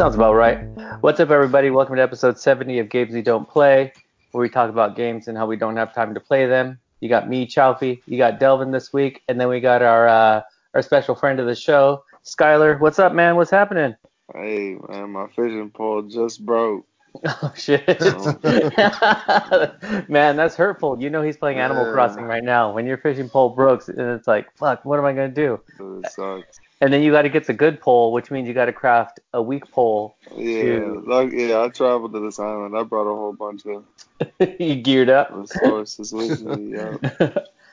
sounds about right. What's up, everybody? Welcome to episode 70 of Games We Don't Play, where we talk about games and how we don't have time to play them. You got me, Chaufie. You got Delvin this week, and then we got our uh, our special friend of the show, Skylar. What's up, man? What's happening? Hey, man, my fishing pole just broke. Oh shit, man, that's hurtful. You know he's playing Animal Yeah. Crossing right now. When your fishing pole breaks, and it's like, fuck, what am I gonna do? It sucks. And then you got to get the good pole, which means you got to craft a weak pole. Yeah, Dude. like, yeah, I traveled to this island. I brought a whole bunch of you geared up. resources with me. Yeah.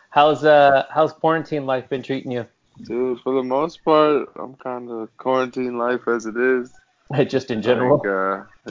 how's uh how's quarantine life been treating you? Dude, for the most part, I'm kind of quarantine life as it is. Just in general. Like,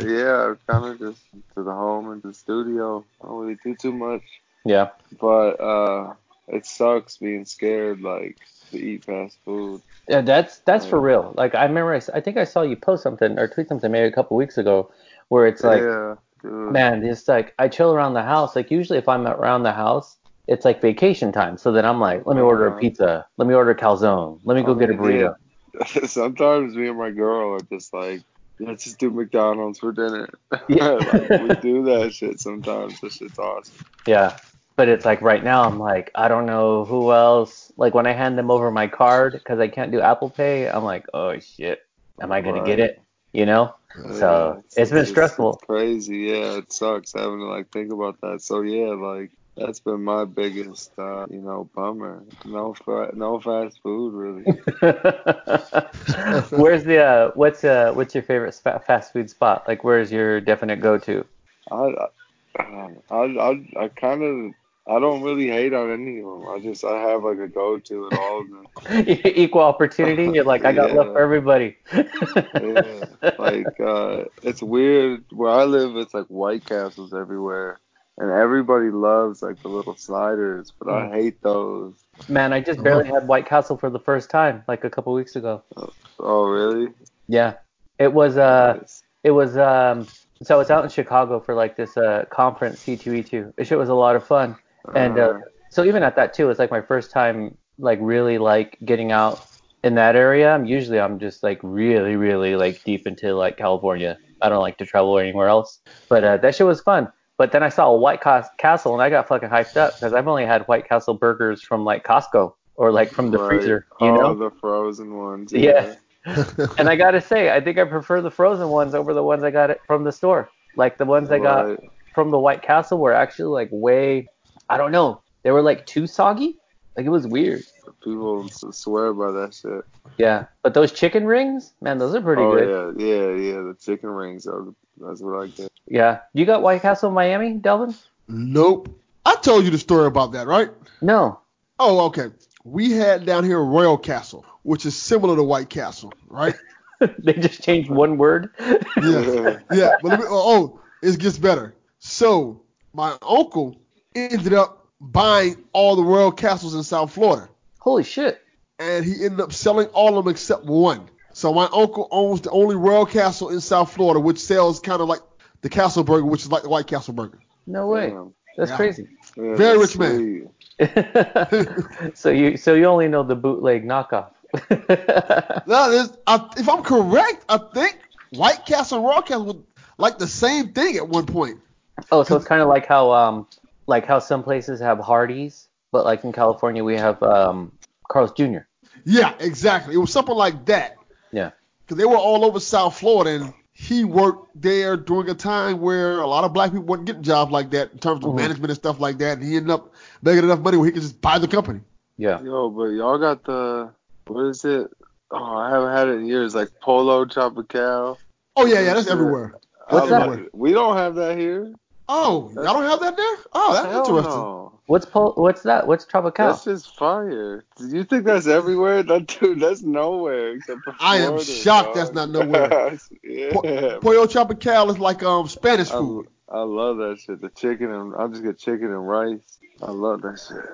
uh, yeah, kind of just to the home and the studio. I don't really do too much. Yeah. But uh, it sucks being scared, like, to eat fast food. Yeah, that's that's for real. Like I remember, I think I saw you post something or tweet something maybe a couple weeks ago, where it's like, yeah, man, it's like I chill around the house. Like usually if I'm around the house, it's like vacation time. So then I'm like, let me order a pizza, let me order a calzone, let me go I get a mean, burrito. Sometimes me and my girl are just like, let's just do McDonald's for dinner. Yeah. like, we do that shit sometimes. This shit's awesome. Yeah. But it's like right now I'm like I don't know who else. Like when I hand them over my card because I can't do Apple Pay, I'm like, oh shit, am I gonna get it? You know? So, it's been stressful. It's crazy. Yeah, it sucks having to like think about that. So yeah, like that's been my biggest, uh, you know, bummer. No, fa- no fast food really. Where's the uh, what's uh what's your favorite spa- fast food spot? Like where's your definite go to? I, I, I, I, I kind of. I don't really hate on any of them. I just I have like a go to at all of them. Equal opportunity. You're like I got love for everybody. yeah, like uh, it's weird. Where I live, it's like White Castles everywhere, and everybody loves like the little sliders, but I hate those. Man, I just barely had White Castle for the first time like a couple weeks ago. Oh, really? Yeah, it was uh Nice. it was um so it's out in Chicago for like this uh conference C2E2. This shit was a lot of fun. And uh, so even at that too, it's like my first time like really like getting out in that area. I'm usually I'm just like really really like deep into like California. I don't like to travel anywhere else. But uh, that shit was fun. But then I saw a White Cas- Castle and I got fucking hyped up because I've only had White Castle burgers from like Costco or like from the Right. freezer, you oh, know. the frozen ones. Yeah. And I gotta say, I think I prefer the frozen ones over the ones I got it from the store. Like the ones I got from the White Castle were actually like way, I don't know, they were like too soggy. Like it was weird. People swear by that shit. Yeah, but those chicken rings, man, those are pretty oh good. yeah, yeah, yeah. The chicken rings are. That's what I get. Yeah. You got White Castle Miami, Delvin? Nope. I told you the story about that, right? No. Oh, okay. We had down here Royal Castle, which is similar to White Castle, right? they just changed one word. Yeah. yeah. But me, oh, oh, it gets better. So my uncle ended up buying all the Royal Castles in South Florida, Holy shit. and he ended up selling all of them except one. So my uncle owns the only Royal Castle in South Florida, which sells kind of like the Castle Burger, which is like the White Castle Burger. No way. Damn. That's Yeah. crazy. Yeah, Very that's rich man. so you so you only know the bootleg knockoff. Now, there's, I, if I'm correct, I think White Castle and Royal Castle were like the same thing at one point. Oh, so it's kind of like how um like how some places have Hardee's, but like in California we have um Carl's Jr. Yeah, exactly. It was something like that. Yeah. Because they were all over South Florida, and he worked there during a time where a lot of black people weren't getting jobs like that in terms of Mhm. management and stuff like that. And he ended up making enough money where he could just buy the company. Yeah. Yo, but y'all got the what is it? Oh, I haven't had it in years. Like Pollo Tropical. Oh yeah, yeah, that's everywhere. What's that? We don't have that here. Oh, y'all don't have that there? Oh, that's Hell interesting. no. What's pol- what's that? What's Tropical? That's just fire. Do you think that's everywhere? That dude, that's nowhere except for I am shocked dog. that's not nowhere. yeah. Pollo Tropical is like um Spanish I, food. I love that shit. The chicken and I'll just get chicken and rice. I love that shit.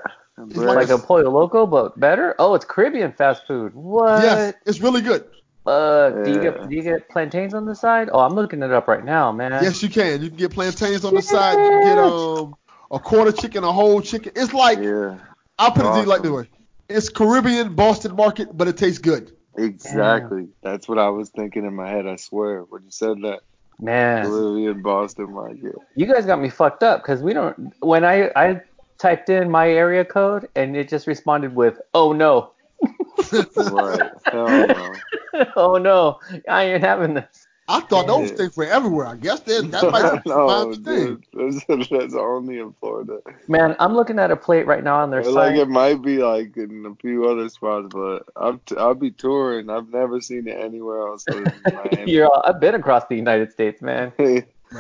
It's like a pollo loco, but better. Oh, it's Caribbean fast food. What? Yes, it's really good. Uh, do you get do you get plantains on the side? Oh, I'm looking it up right now, man. Yes, you can. You can get plantains on the side. You can get um a quarter chicken, a whole chicken. It's like yeah. I'll put it like Awesome. this way. It's Caribbean Boston market, but it tastes good. Exactly. That's what I was thinking in my head. I swear. When you said that, Man, Literally in Boston market. you guys got me fucked up because we don't. When I I typed in my area code and it just responded with, "Oh no, Right. Hell no. oh no, I ain't having this." I thought those Yeah. things were everywhere. I guess that that might be no, my thing. That's, that's only in Florida. Man, I'm looking at a plate right now on their Or, like site. it might be like in a few other spots, but I'm t- I'll be touring. I've never seen it anywhere else other. You're all, I've been across the United States, man.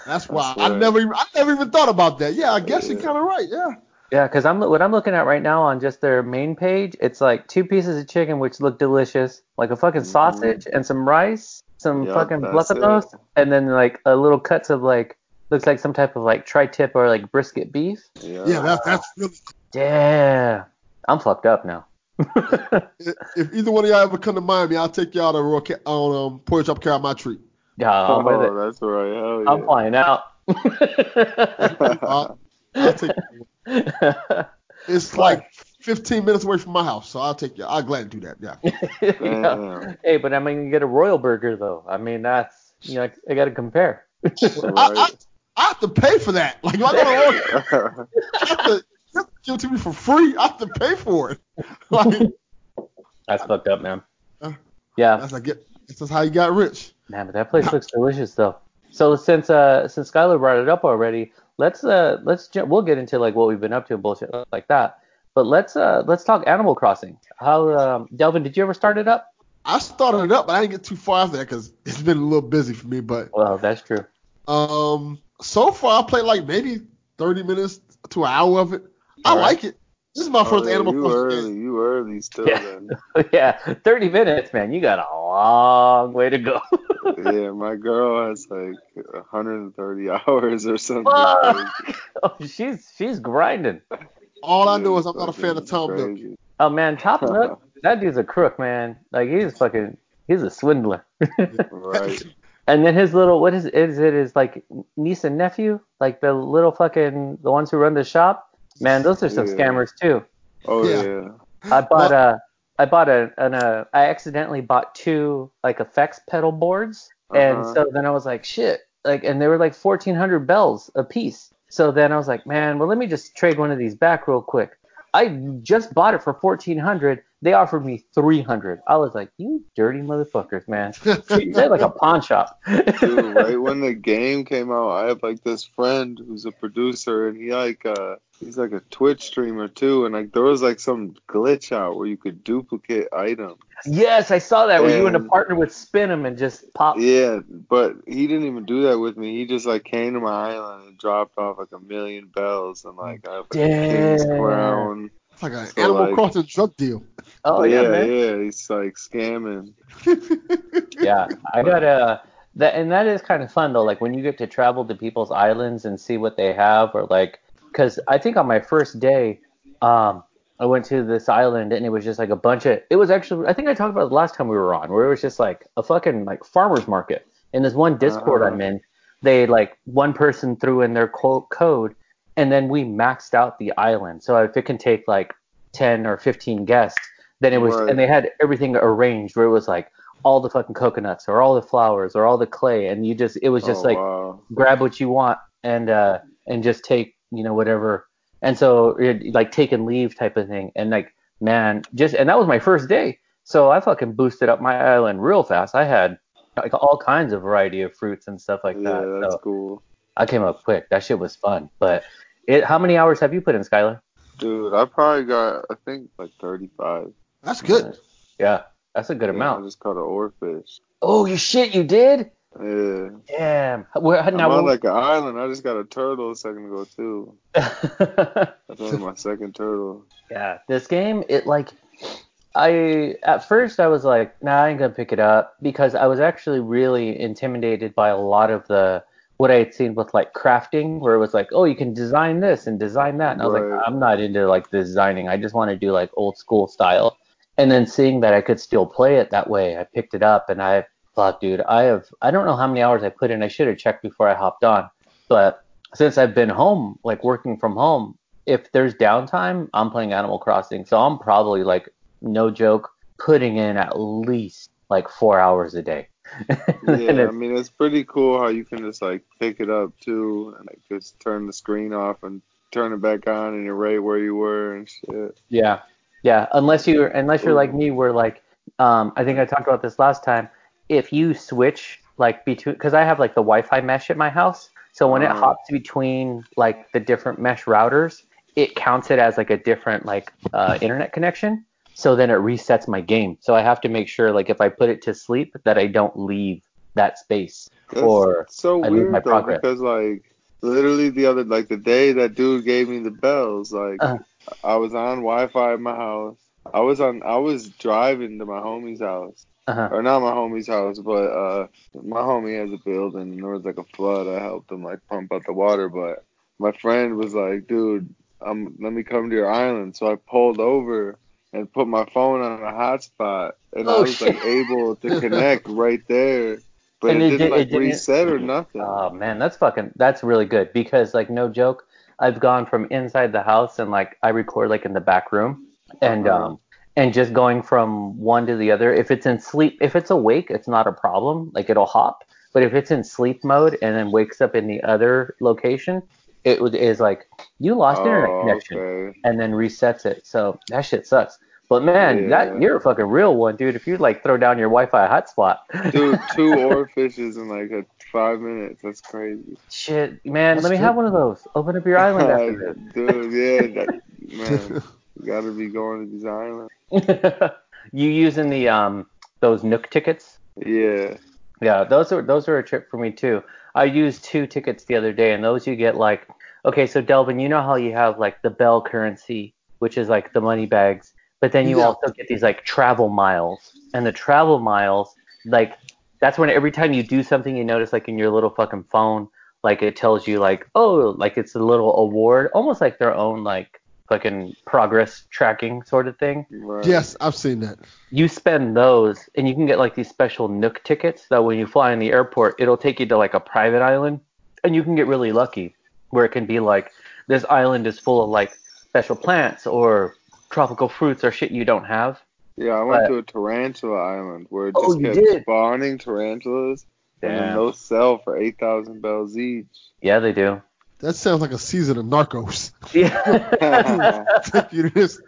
That's why I I never even I never even thought about that. Yeah, I guess you're kind of right. Yeah. Yeah, because I'm what I'm looking at right now on just their main page. It's like two pieces of chicken which look delicious, like a fucking Mhm. sausage and some rice, some Yup, fucking that's platanos, it. and then like a little cuts of like looks like some type of like tri-tip or like brisket beef. Yeah. Yeah, that's that's really. Yeah, I'm fucked up now. If if either one of y'all ever come to Miami, I'll take y'all to Royal Ca- on um, Portage up Carol my treat. yeah, I'm with oh, it. that's right. Hell I'm flying out. I'll, I'll take. It's like 15 minutes away from my house, so I'll take you. I'll gladly do that. Yeah. Yeah. Damn. Hey, but I'm gonna get a royal burger though. I mean, that's you know, I, I got to compare. I, I, I have to pay for that. Like if I go to Royal, I have to, you have to give it to me for free. I have to pay for it. Like That's fucked up, man. Uh, Yeah, that's like it. That's how you got rich. man, but that place looks delicious though. So since uh since Skylar brought it up already, let's uh let's we'll get into like what we've been up to and bullshit like that. But let's uh let's talk Animal Crossing. How um Delvin, did you ever start it up? I started it up, but I didn't get too far after that because it's been a little busy for me. But Well, that's true. um, so far I played like maybe 30 minutes to an hour of it. I All right. like it. This is my first Oh, yeah, Animal you Crossing early. game. You early still Yeah. then. yeah, 30 minutes, man. You got a long way to go. yeah, my girl has like 130 hours or something. Fuck. oh, she's she's grinding. All I know is I'm not a fan of fucking Tom Nook. Oh man, Tom Nook, that dude's a crook, man. Like he's fucking, he's a swindler. Right. and then his little, what is is it? Is like niece and nephew, like the little fucking the ones who run the shop. Man, those are some Yeah. scammers too. Oh Yeah. yeah. I bought a, I bought a, an, uh, I accidentally bought two like effects pedal boards, and Uh-huh. so then I was like, shit, like, and they were like 1,400 bells a piece. So then I was like, man, well, let me just trade one of these back real quick. I just bought it for 1,400. They offered me 300. I was like, you dirty motherfuckers, man. They're like a pawn shop. Dude, right when the game came out, I have like this friend who's a producer, and he like uh he's like a Twitch streamer too, and like there was like some glitch out where you could duplicate items. yes, I saw that. Where you and a partner would spin them and just pop. Yeah, but he didn't even do that with me. He just like came to my island and dropped off like a million bells, and like I have like, a king's crown. It's like an So, Animal like- Crossing drug deal. Oh yeah, yeah, man. yeah, he's like scamming. yeah, I got a. that and that is kind of fun though. Like when you get to travel to people's islands and see what they have, or like, because I think on my first day, um, I went to this island and it was just like a bunch of. It was actually I think I talked about it the last time we were on, where it was just like a fucking like farmers market. In this one Discord Uh-huh. I'm in, they like one person threw in their co- code, and then we maxed out the island. So if it can take like ten or fifteen guests, then it was Right. and they had everything arranged where it was like all the fucking coconuts or all the flowers or all the clay and you just it was just oh, like wow. grab what you want and uh and just take you know whatever and so it, like take and leave type of thing and like man just and that was my first day so i fucking boosted up my island real fast i had like all kinds of variety of fruits and stuff like yeah, that that's so cool. I came up quick that shit was fun but it how many hours have you put in skylar Dude, I probably got I think like 35. That's good. yeah that's a good Yeah, I amount just caught an oarfish. oh you shit you did Yeah. damn Where, I'm now, on like an island. I just got a turtle a second ago too. That's only my second turtle. Yeah, this game, it like, I at first I was like, nah, I ain't gonna pick it up because I was actually really intimidated by a lot of the what I had seen with like crafting, where it was like, oh, you can design this and design that, and I was Right. like, I'm not into like designing. I just want to do like old school style. And then seeing that I could still play it that way, I picked it up and I thought, dude, I have I don't know how many hours I put in. I should have checked before I hopped on, but since I've been home, like working from home, if there's downtime, I'm playing Animal Crossing. So I'm probably like, no joke, putting in at least like four hours a day. Yeah, I mean it's pretty cool how you can just like pick it up too and like just turn the screen off and turn it back on and you're right where you were and shit. Yeah, yeah. Unless you unless you're like me, where like um, I think I talked about this last time. If you switch like between, because I have like the Wi-Fi mesh at my house, so when it Uh-huh. hops between like the different mesh routers, it counts it as like a different like uh, internet connection. So then it resets my game. So I have to make sure like if I put it to sleep that I don't leave that space. That's Or so I lose weird my though progress. because like literally the other like the day that dude gave me the bells like Uh-huh. I was on Wi-Fi at my house. I was on I was driving to my homie's house Uh-huh. or not my homie's house, but uh, my homie has a building and there was like a flood. I helped him like pump out the water, but my friend was like, "Dude, um, let me come to your island." So I pulled over and put my phone on a hotspot, and I Oh, was like able to connect right there, but And it, it didn't did- like it didn't- reset or nothing. Oh man, that's fucking that's really good because like no joke, I've gone from inside the house and like I record like in the back room and Uh-huh. um and just going from one to the other. If it's in sleep, if it's awake, it's not a problem. Like it'll hop. But if it's in sleep mode and then wakes up in the other location, it would- is like you lost internet oh, connection okay. and then resets it. So that shit sucks. But man, Yeah. that you're a fucking real one, dude. If you like throw down your Wi-Fi hotspot, Dude, two oarfishes in like a five minutes. That's crazy. Shit, man, That's let me have one of those. Open up your island after this. Dude, yeah, that, man, you gotta be going to these islands. you using the um those Nook tickets? Yeah. Yeah, those are those are a trip for me too. I used two tickets the other day, and those you get like okay, so Delvin, you know how you have like the Bell currency, which is like the money bags, but then you Yeah. also get these like travel miles, and the travel miles like that's when every time you do something, you notice like in your little fucking phone, like it tells you like oh like it's a little award, almost like their own like fucking progress tracking sort of thing Right. Yes, I've seen that. you spend those and you can get like these special nook tickets that when you fly in the airport it'll take you to like a private island and you can get really lucky where it can be like this island is full of like special plants or tropical fruits or shit you don't have Yeah, I went But- to a tarantula island where it Oh, just you kept did? spawning tarantulas, and then those sell for eight thousand bells each. yeah they do That sounds like a season of Narcos. yeah Take you to this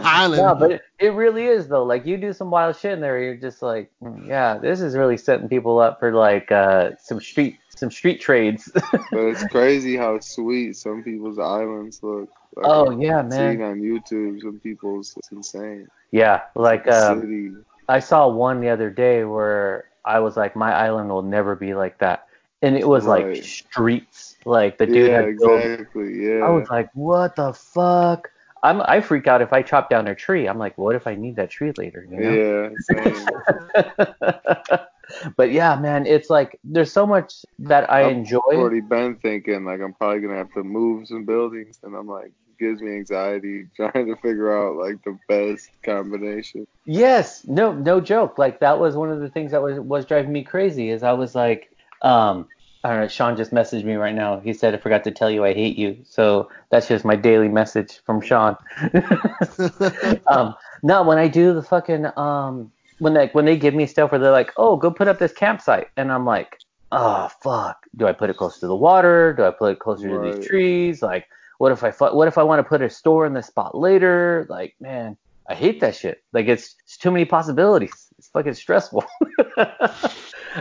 island. no but it, it really is though like you do some wild shit in there you're just like "Mm, yeah this is really setting people up for like uh some street some street trades But it's crazy how sweet some people's islands look. Like, oh yeah I've seen man on YouTube, some people's it's insane. yeah like a um. I saw one the other day where I was like, my island will never be like that, and it was like streets. Like the dude yeah, had built. exactly. Yeah. I was like, what the fuck? I'm I freak out if I chop down a tree. I'm like, what if I need that tree later? You know? yeah, but yeah, man, it's like there's so much that I enjoy. I've already been thinking like I'm probably gonna have to move some buildings, and I'm like, gives me anxiety trying to figure out like the best combination. Yes, no, no joke. Like that was one of the things that was was driving me crazy. Is I was like, um, I. Shaun just messaged me right now. He said I forgot to tell you I hate you. So that's just my daily message from Shaun. um, no, when I do the fucking um, when they when they give me stuff where they're like, oh, go put up this campsite, and I'm like, oh fuck, do I put it close to the water? Do I put it closer to these trees? Like, what if I fu- what if I want to put a store in this spot later? Like, man, I hate that shit. Like it's, it's too many possibilities. It's fucking stressful.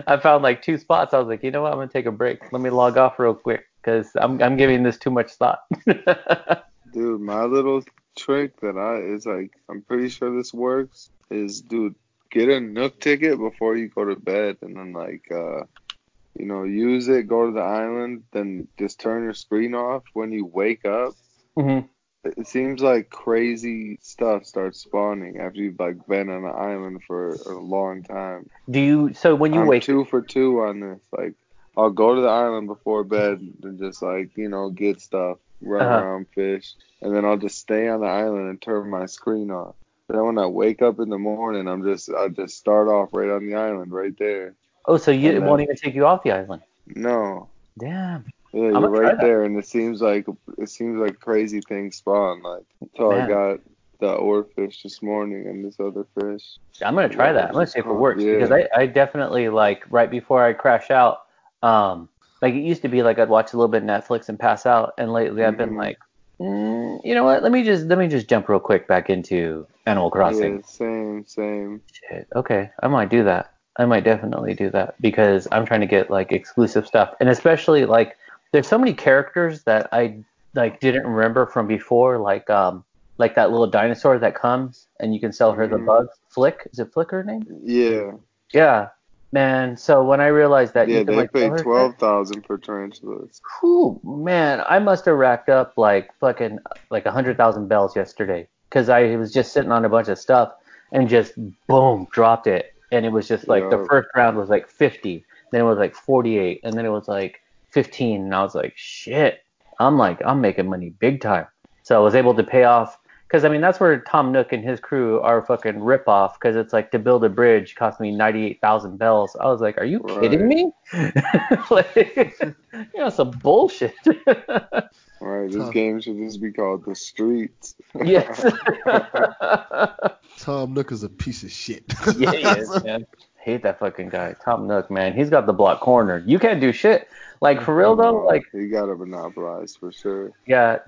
I found like two spots. I was like, you know what? I'm gonna take a break. Let me log off real quick because I'm I'm giving this too much thought. Dude, my little trick that I is like I'm pretty sure this works is dude, get a Nook ticket before you go to bed and then like uh you know, use it, go to the island, then just turn your screen off when you wake up. hmm It seems like crazy stuff starts spawning after you've like been on an island for a long time. Do you? So when you I'm wake, two for two on this. Like I'll go to the island before bed and just like, you know, get stuff, run Uh-huh. around, fish, and then I'll just stay on the island and turn my screen off. Then when I wake up in the morning, I'm just I just start off right on the island, right there. oh, so you it won't even take you off the island. No, Damn. Yeah, you're right that. there, and it seems like it seems like crazy things spawn. Like until I got the oarfish this morning and this other fish. I'm gonna try that. I'm gonna see if it works Yeah. because I, I definitely like right before I crash out. Um, like it used to be like I'd watch a little bit of Netflix and pass out, and lately I've been Mhm. like, mm, you know what? Let me just let me just jump real quick back into Animal Crossing. Yeah, same, same. Shit. Okay, I might do that. I might definitely do that because I'm trying to get like exclusive stuff, and especially like there's so many characters that I like didn't remember from before, like um like that little dinosaur that comes and you can sell her the Mhm. bugs. Flick is it Flick her name? Yeah, Yeah, man. So when I realized that yeah. you They like sell pay her shit, twelve thousand for tarantulas. whew, man, I must have racked up like fucking like a hundred thousand bells yesterday because I was just sitting on a bunch of stuff and just boom dropped it, and it was just like the first round was like 50, then it was like 48, and then it was like 15, and I was like shit, I'm like I'm making money big time. So I was able to pay off. Because I mean that's where Tom Nook and his crew are fucking rip off. Because it's like to build a bridge cost me ninety eight thousand bells. I was like, are you kidding me? like, you know, some bullshit. All right, this Tough. game should just be called the streets. yes. Tom Nook is a piece of shit. yeah, he is, man. Hate that fucking guy, Tom Nook, man. He's got the block cornered. You can't do shit. Like for real though, like he got it monopolized for sure. yeah,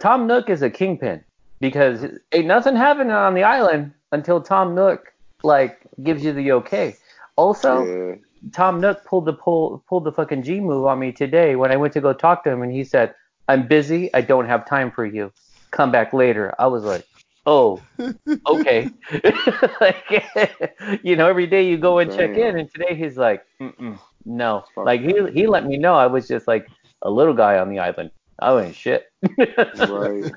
Tom Nook is a kingpin because ain't nothing happening on the island until Tom Nook like gives you the okay. Also, yeah, Tom Nook pulled the pull pulled the fucking G move on me today when I went to go talk to him and he said, "I'm busy. I don't have time for you. Come back later." I was like, "Oh, okay." like, you know, every day you go and check in, and today he's like, "No." Like he he let me know I was just like a little guy on the island. I wasn't shit. right.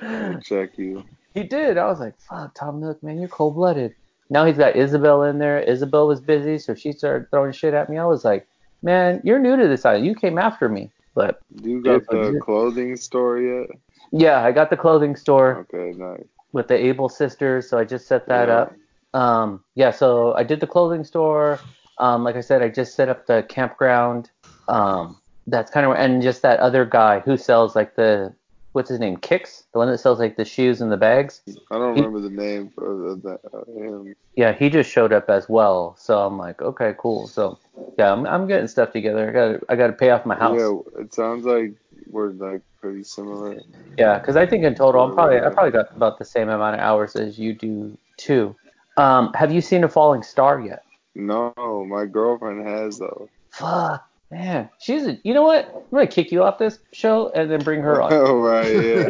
Check you. He did. I was like, fuck, Tom Nook, man, you're cold blooded. Now he's got Isabelle in there. Isabelle was busy, so she started throwing shit at me. I was like, man, you're new to this island. You came after me. But You got the clothing store yet? Yeah, I got the clothing store Okay, nice. with the Able sisters, so I just set that Yeah. up. Um, yeah, so I did the clothing store. Um, like I said, I just set up the campground. Um, that's kind of and just that other guy who sells like the what's his name, Kicks, the one that sells like the shoes and the bags. I don't He- remember the name of that. Uh, him. yeah, he just showed up as well. So I'm like, okay, cool. So yeah, I'm, I'm getting stuff together. I got I got to pay off my house. Yeah, it sounds like we're like pretty similar. Yeah, because I think in total, I'm probably I probably got about the same amount of hours as you do too. Um, have you seen a falling star yet? No, my girlfriend has though. Fuck, man, she's a. You know what? I'm gonna kick you off this show and then bring her on. Oh right, yeah.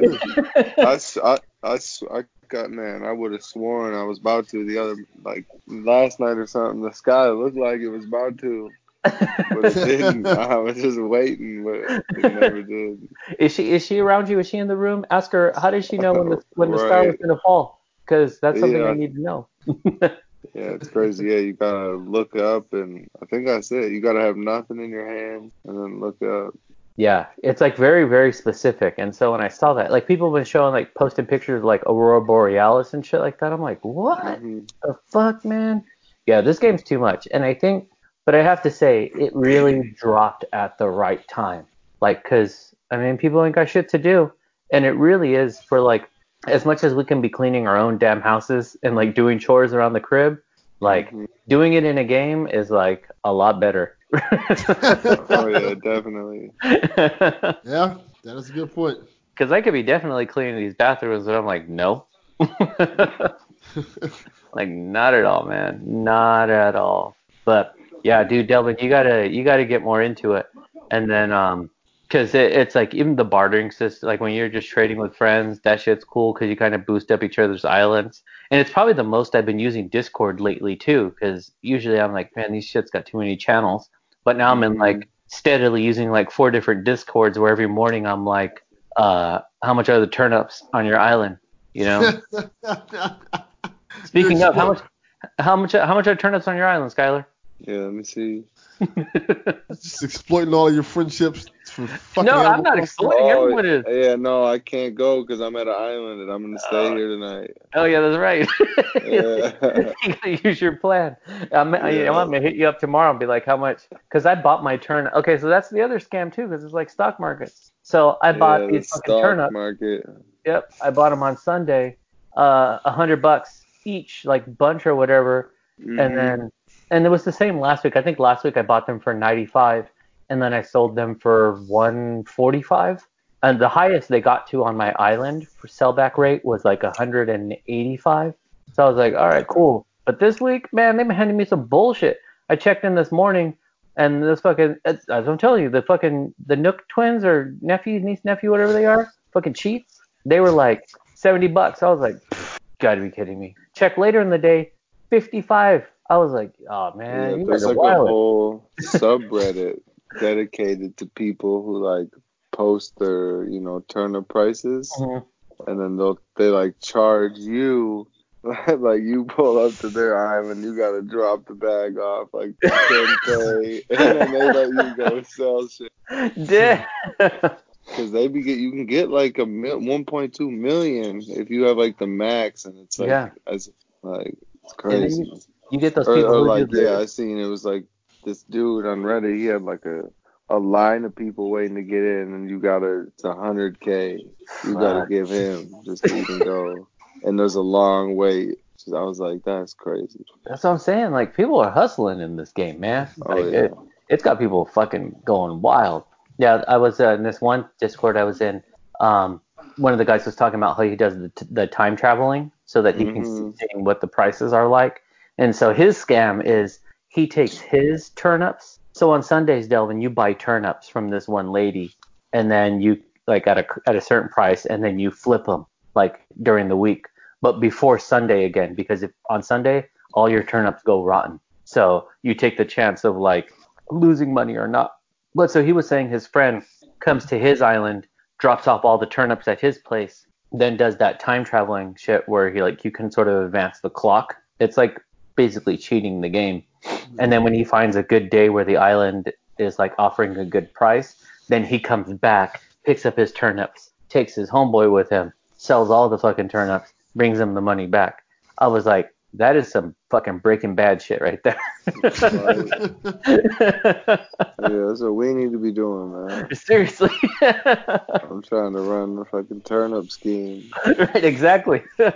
I got man. I would have sworn I was about to the other like last night or something. The sky looked like it was about to, but it didn't. I was just waiting, but it never did. is she is she around you? Is she in the room? Ask her how did she know when the when the star was gonna fall? Because that's something I need to know. Yeah, it's crazy. Yeah, you gotta look up, and I think that's it. You gotta have nothing in your hand, and then look up. Yeah, it's like very, very specific. And so when I saw that, like people have been showing like posting pictures of like Aurora Borealis and shit like that. I'm like, what Mhm. the fuck, man? Yeah, this game's too much. And I think, but I have to say, it really dropped at the right time. Like, cause I mean, people ain't got shit to do, and it really is for like as much as we can be cleaning our own damn houses and like doing chores around the crib. Like Mhm. doing it in a game is like a lot better. Oh yeah, definitely. yeah, that is a good point. Because I could be definitely cleaning these bathrooms, but I'm like, no. like, not at all, man. Not at all. But yeah, dude, Delvin, you gotta you gotta get more into it. And then, um, because it, it's like even the bartering system, like when you're just trading with friends, that shit's cool because you kind of boost up each other's islands. And it's probably the most I've been using Discord lately too, because usually I'm like, man, these shit's got too many channels. But now I'm in like steadily using like four different Discords where every morning I'm like, uh, how much are the turnips on your island? You know. Speaking You're of, how much, how much, how much are turnips on your island, Skylar? Yeah, let me see. Just exploiting all of your friendships for fucking No, I'm not exploiting. Oh, everyone is. yeah, no, I can't go because I'm at an island and I'm gonna stay Oh. here tonight. Oh yeah, that's right. Yeah. you gotta use your plan. I'm, Yeah. I'm gonna hit you up tomorrow and be like, how much? Because I bought my turn. Okay, so that's the other scam too, because it's like stock markets. So I bought yeah, these the fucking stock turnips. market. Yep, I bought them on Sunday, uh, a hundred bucks each, like bunch or whatever. Mhm. And then, and it was the same last week. I think last week I bought them for 95, and then I sold them for 145. And the highest they got to on my island for sellback rate was like 185. So I was like, all right, cool. But this week, man, they've been handing me some bullshit. I checked in this morning, and this fucking, as I'm telling you, the fucking the Nook twins or nephew, niece, nephew, whatever they are, fucking cheats. They were like 70 bucks. I was like, gotta be kidding me. Check later in the day, 55. I was like, oh man, yeah, you there's like a wild. whole subreddit dedicated to people who like post their, you know, turnip prices, Mhm. and then they'll they like charge you. like you pull up to their island, you gotta drop the bag off like 10k, and then they let you go sell shit. Damn. Cause they be get you can get like a mil, 1.2 million if you have like the max, and it's like Yeah. as like it's And crazy. You get those people or who like yeah, I seen it was like this dude on Reddit. He had like a a line of people waiting to get in, and you gotta it's a hundred k. You gotta give him just to even go, and there's a long wait. I was like, that's crazy. That's what I'm saying. Like people are hustling in this game, man. Oh yeah. it, it's got people fucking going wild. Yeah, I was uh, in this one Discord I was in. Um, one of the guys was talking about how he does the, t- the time traveling so that he can Mhm. see what the prices are like. And so his scam is he takes his turnips. So on Sundays, Delvin, you buy turnips from this one lady, and then you like at a at a certain price, and then you flip them like during the week, but before Sunday again, because if on Sunday all your turnips go rotten, so you take the chance of like losing money or not. But so he was saying his friend comes to his island, drops off all the turnips at his place, then does that time traveling shit where he like you can sort of advance the clock. It's like basically cheating the game. Mm-hmm. And then when he finds a good day where the island is like offering a good price, then he comes back, picks up his turnips, takes his homeboy with him, sells all the fucking turnips, brings him the money back. I was like, that is some fucking Breaking Bad shit right there. Yeah, that's what we need to be doing, man. Seriously. I'm trying to run the fucking turnip scheme. right, exactly. yeah,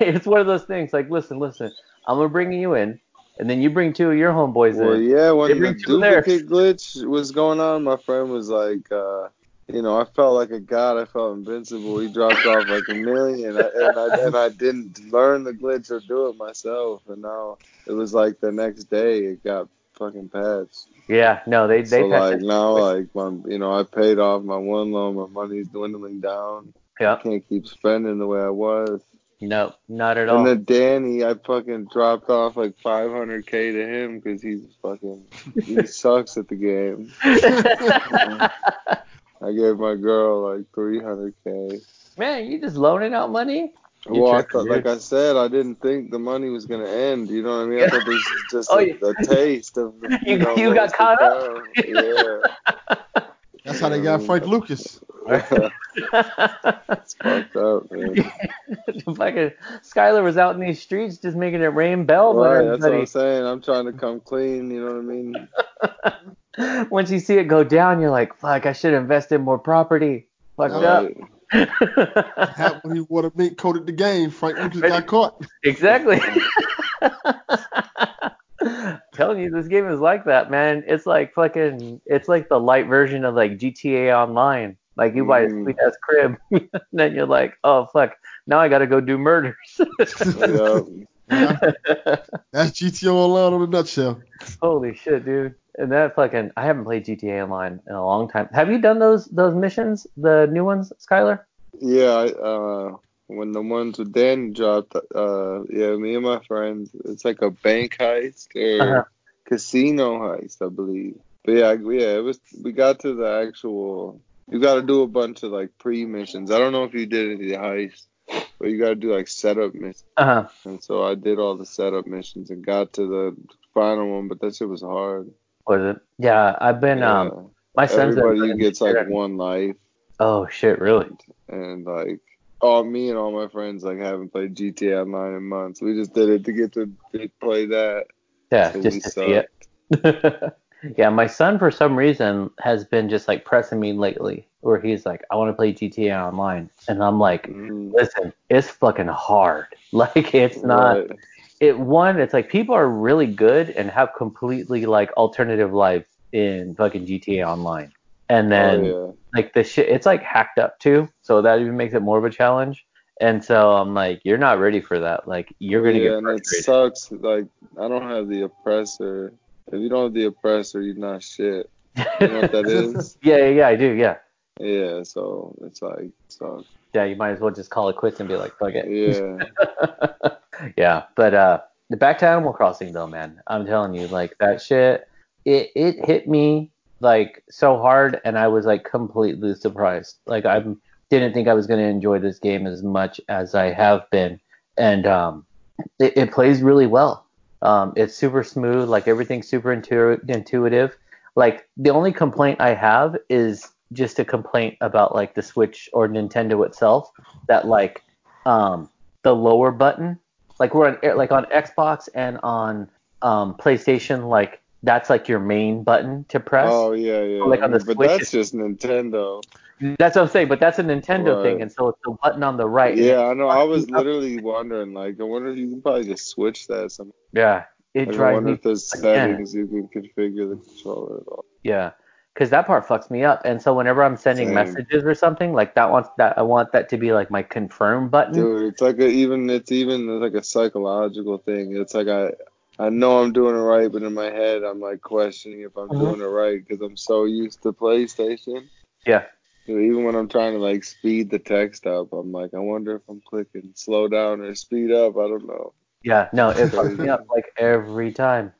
it's one of those things. Like, listen, listen, I'm gonna bring you in, and then you bring two of your homeboys Well, in. yeah, They when the bring two there. duplicate glitch was going on, my friend was like, uh, you know, I felt like a god. I felt invincible. He dropped off like a million, and I, and I, and I didn't learn the glitch or do it myself. And now it was like the next day it got fucking patched. Yeah, no, they they so patched like it. now, like my, you know, I paid off my one loan. My money's dwindling down. yeah, I can't keep spending the way I was. no, not at And all. And then Danny, I fucking dropped off like 500k to him because he's fucking he sucks at the game. I gave my girl like 300k. Man, you just loaning out money? You Well, I thought, like I said, I didn't think the money was gonna end. You know what I mean? I thought this was just Oh, a, yeah. a taste of the, You- you, know, you what got was to caught up? come. Yeah. That's how they got Frank Lucas. it's fucked up, man. fucking Skylar was out in these streets just making it rain bells on Right, that's what everybody. I'm saying. I'm trying to come clean. You know what I mean? Once you see it go down, you're like, fuck, I should invest in more property. Fucked Right. up. When he water mink coated the game. Frank Lucas got caught. exactly. Telling you, this game is like that, man. It's like fucking, it's like the light version of like GTA Online. Like you buy a Mm. sweet ass crib, and then you're like, oh fuck, now I gotta go do murders. Yeah. Yeah, that's GTA Online in a nutshell. Holy shit, dude. And that fucking, I haven't played GTA Online in a long time. Have you done those those missions, the new ones, Skylar? Yeah, uh, when the ones with Dan dropped, uh, yeah, me and my friends, it's like a bank heist or Uh-huh. casino heist, I believe. But yeah, yeah, it was. We got to the actual. You got to do a bunch of like pre missions. I don't know if you did any heist, but you got to do like setup missions. Uh huh. And so I did all the setup missions and got to the final one, but that shit was hard. Was it? Yeah, I've been yeah. um My son's everybody gets like one life, Oh shit, really? and like, oh, me and all my friends like haven't played GTA Online in months. We just did it to get to play that. Yeah, So just to see it. yeah, my son for some reason has been just like pressing me lately, where he's like, I want to play GTA Online, and I'm like, Mhm. listen, it's fucking hard. Like it's not. Right. It one, it's like people are really good and have completely like alternative life in fucking GTA Online, and then oh like the shit, it's like hacked up too, so that even makes it more of a challenge. And so I'm like, you're not ready for that. Like you're gonna yeah, get and it sucks. Like I don't have the oppressor. If you don't have the oppressor, you're not shit. You know what that is? yeah, yeah, yeah, I do. Yeah, Yeah. So it's like so. yeah. You might as well just call it quits and be like, fuck it. Yeah. yeah, but uh, the back to Animal Crossing though, man, I'm telling you, like that shit, it it hit me like so hard, and I was like completely surprised. Like I didn't think I was gonna enjoy this game as much as I have been, and um, it, it plays really well. Um, it's super smooth, like everything's super intu- intuitive. Like the only complaint I have is just a complaint about like the Switch or Nintendo itself that like um the lower button like we're on like on Xbox and on um PlayStation like that's like your main button to press. Oh yeah, yeah. Like on the but Switch, that's just Nintendo. That's what I'm saying, but that's a Nintendo thing and so it's the button on the right. Yeah, I know. I was up- literally wondering, like, I wonder if you can probably just switch that. Some, yeah, it like, I drives wonder me if there's again. settings you can configure the controller at all. Yeah, because that part fucks me up. And so whenever I'm sending Same. messages or something, like that wants that I want that to be like my confirm button. Dude, it's like a even it's even it's like a psychological thing. It's like I I know I'm doing it right, but in my head I'm like questioning if I'm Mhm. doing it right because I'm so used to PlayStation. Yeah. Dude, even when I'm trying to like speed the text up, I'm like, I wonder if I'm clicking slow down or speed up. I don't know. Yeah, no, it fucks me up like every time.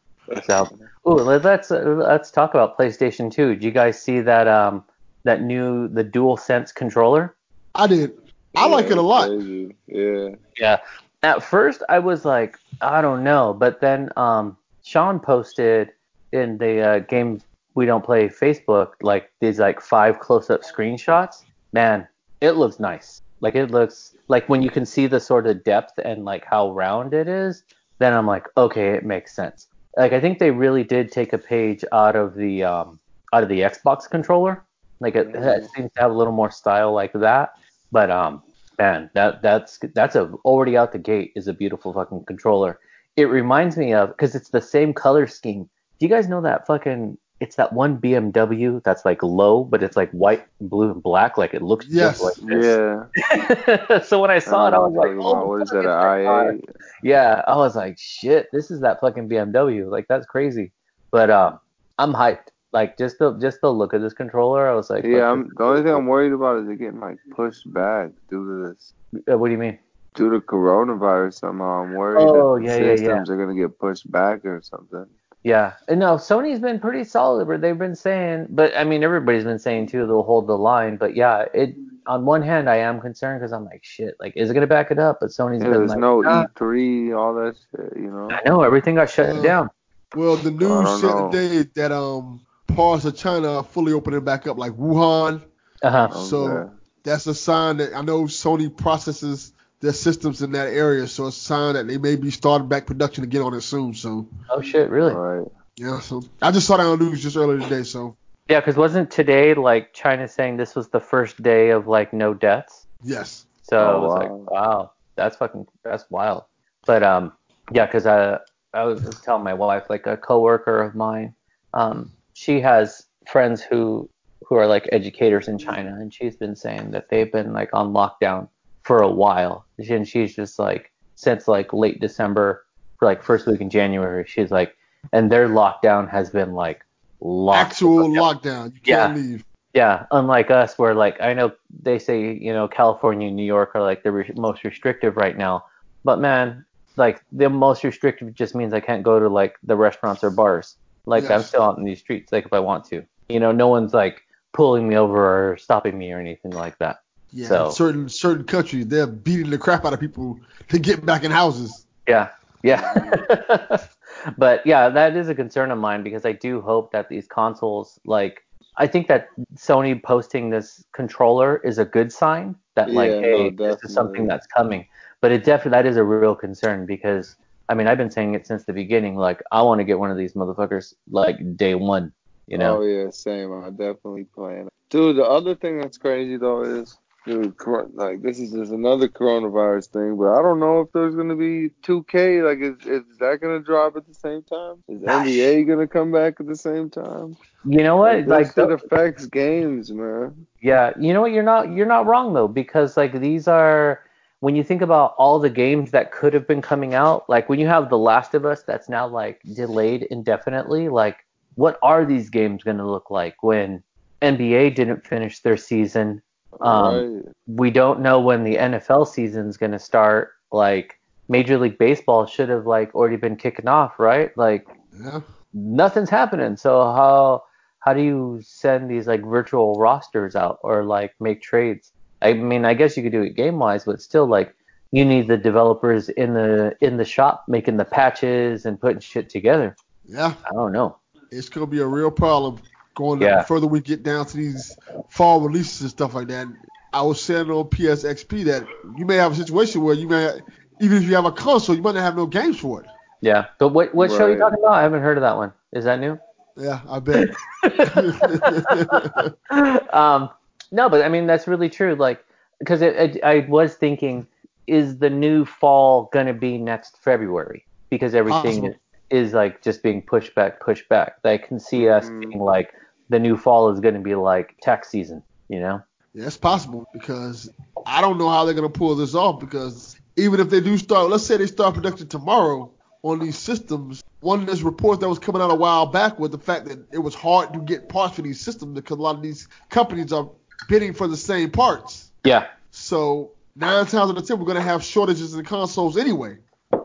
So, ooh, let- let's uh, let's talk about PlayStation 2. Did you guys see that um that new the DualSense controller? I did. I like it a lot. Crazy. Yeah. Yeah. At first, I was like, I don't know, but then um, Shaun posted in the uh, game we don't play Facebook like these like five close-up screenshots. Man, it looks nice. Like it looks like when you can see the sort of depth and like how round it is, then I'm like, okay, it makes sense. Like I think they really did take a page out of the um, out of the Xbox controller. Like it, it seems to have a little more style like that. But um, man, that that's that's a already out the gate is a beautiful fucking controller. It reminds me of because it's the same color scheme. Do you guys know that fucking? It's that one BMW that's like low, but it's like white, blue, and black. Like it looks Yes. just like this. Yeah. so when I saw it, I was like, oh, what is that? it's An that car. i8? Yeah, I was like, shit, this is that fucking BMW. Like that's crazy. But um, I'm hyped. Like just the just the look of this controller, I was like, Yeah, I'm, the only thing I'm worried about is it getting like pushed back due to this, uh, what do you mean? due to coronavirus somehow. I'm worried Oh, that the yeah, yeah, yeah. systems are gonna get pushed back or something. Yeah, no, Sony's been pretty solid. But they've been saying, but I mean, everybody's been saying too they'll hold the line. But yeah, it on one hand I am concerned because I'm like, shit, like is it gonna back it up? But Sony's Yeah, been there's like, no "Ah." E3, all that shit, you know. I know everything got shut down. Well, the news don't said today that um parts of China are fully opening back up, like Wuhan. Uh huh. So Okay. that's a sign that I know Sony processes their systems in that area, so it's a sign that they may be starting back production again on it soon. So Oh shit, really? Right. yeah, so I just saw that on the news just earlier today. So Yeah, because wasn't today like China saying this was the first day of like no deaths? yes, So Oh, I was like, wow. wow, that's fucking that's wild. But um, yeah, because I I was telling my wife like a coworker of mine, um, she has friends who who are like educators in China, and she's been saying that they've been like on lockdown for a while, and she's just like since like late December for like first week in January, she's like, and their lockdown has been like locked actual down. lockdown. You can't Yeah. leave. Yeah, unlike us, where like I know they say you know California and New York are like the re- most restrictive right now, but man, like the most restrictive just means I can't go to like the restaurants or bars. Like I'm still out in these streets, like if I want to. You know, no one's like pulling me over or stopping me or anything like that. Yeah, So- certain certain countries they're beating the crap out of people to get back in houses. Yeah, yeah. but yeah, that is a concern of mine because I do hope that these consoles, like, I think that Sony posting this controller is a good sign that like, Yeah, hey, no, this is something that's coming. But it definitely that is a real concern because I mean I've been saying it since the beginning. Like I want to get one of these motherfuckers like day one. You know? Oh yeah, same. I definitely plan. it. Dude, the other thing that's crazy though is, dude, cor- like this is just another coronavirus thing, but I don't know if there's gonna be 2K. Like, is is that gonna drop at the same time? Is NBA gonna come back at the same time? You know what? Like, Like that affects games, man. Yeah, you know what? You're not you're not wrong though because like these are when you think about all the games that could have been coming out, like when you have The Last of Us that's now like delayed indefinitely, like what are these games going to look like when NBA didn't finish their season? Um, right. We don't know when the NFL season's going to start. Like Major League Baseball should have like already been kicking off, right? Like Yeah. nothing's happening. So how how do you send these like virtual rosters out or like make trades? I mean, I guess you could do it game wise, but still like you need the developers in the in the shop making the patches and putting shit together. Yeah. I don't know. It's gonna be a real problem going Yeah. the further we get down to these fall releases and stuff like that. I was saying on PSXP that you may have a situation where you may, even if you have a console, you might not have no games for it. Yeah, but what what show are you talking about? I haven't heard of that one. Is that new? Yeah, I bet. um, no, but I mean that's really true. Like, because it, it, I was thinking, is the new fall gonna be next February? Because everything Possible. is like just being pushed back, pushed back. I can see us Mhm. being like the new fall is gonna be like tax season. You know? Yeah, it's possible because I don't know how they're gonna pull this off because even if they do start, let's say they start production tomorrow on these systems. One of those reports that was coming out a while back was the fact that it was hard to get parts for these systems because a lot of these companies are bidding for the same parts. Yeah, So nine times out of ten, we're gonna have shortages in the consoles anyway.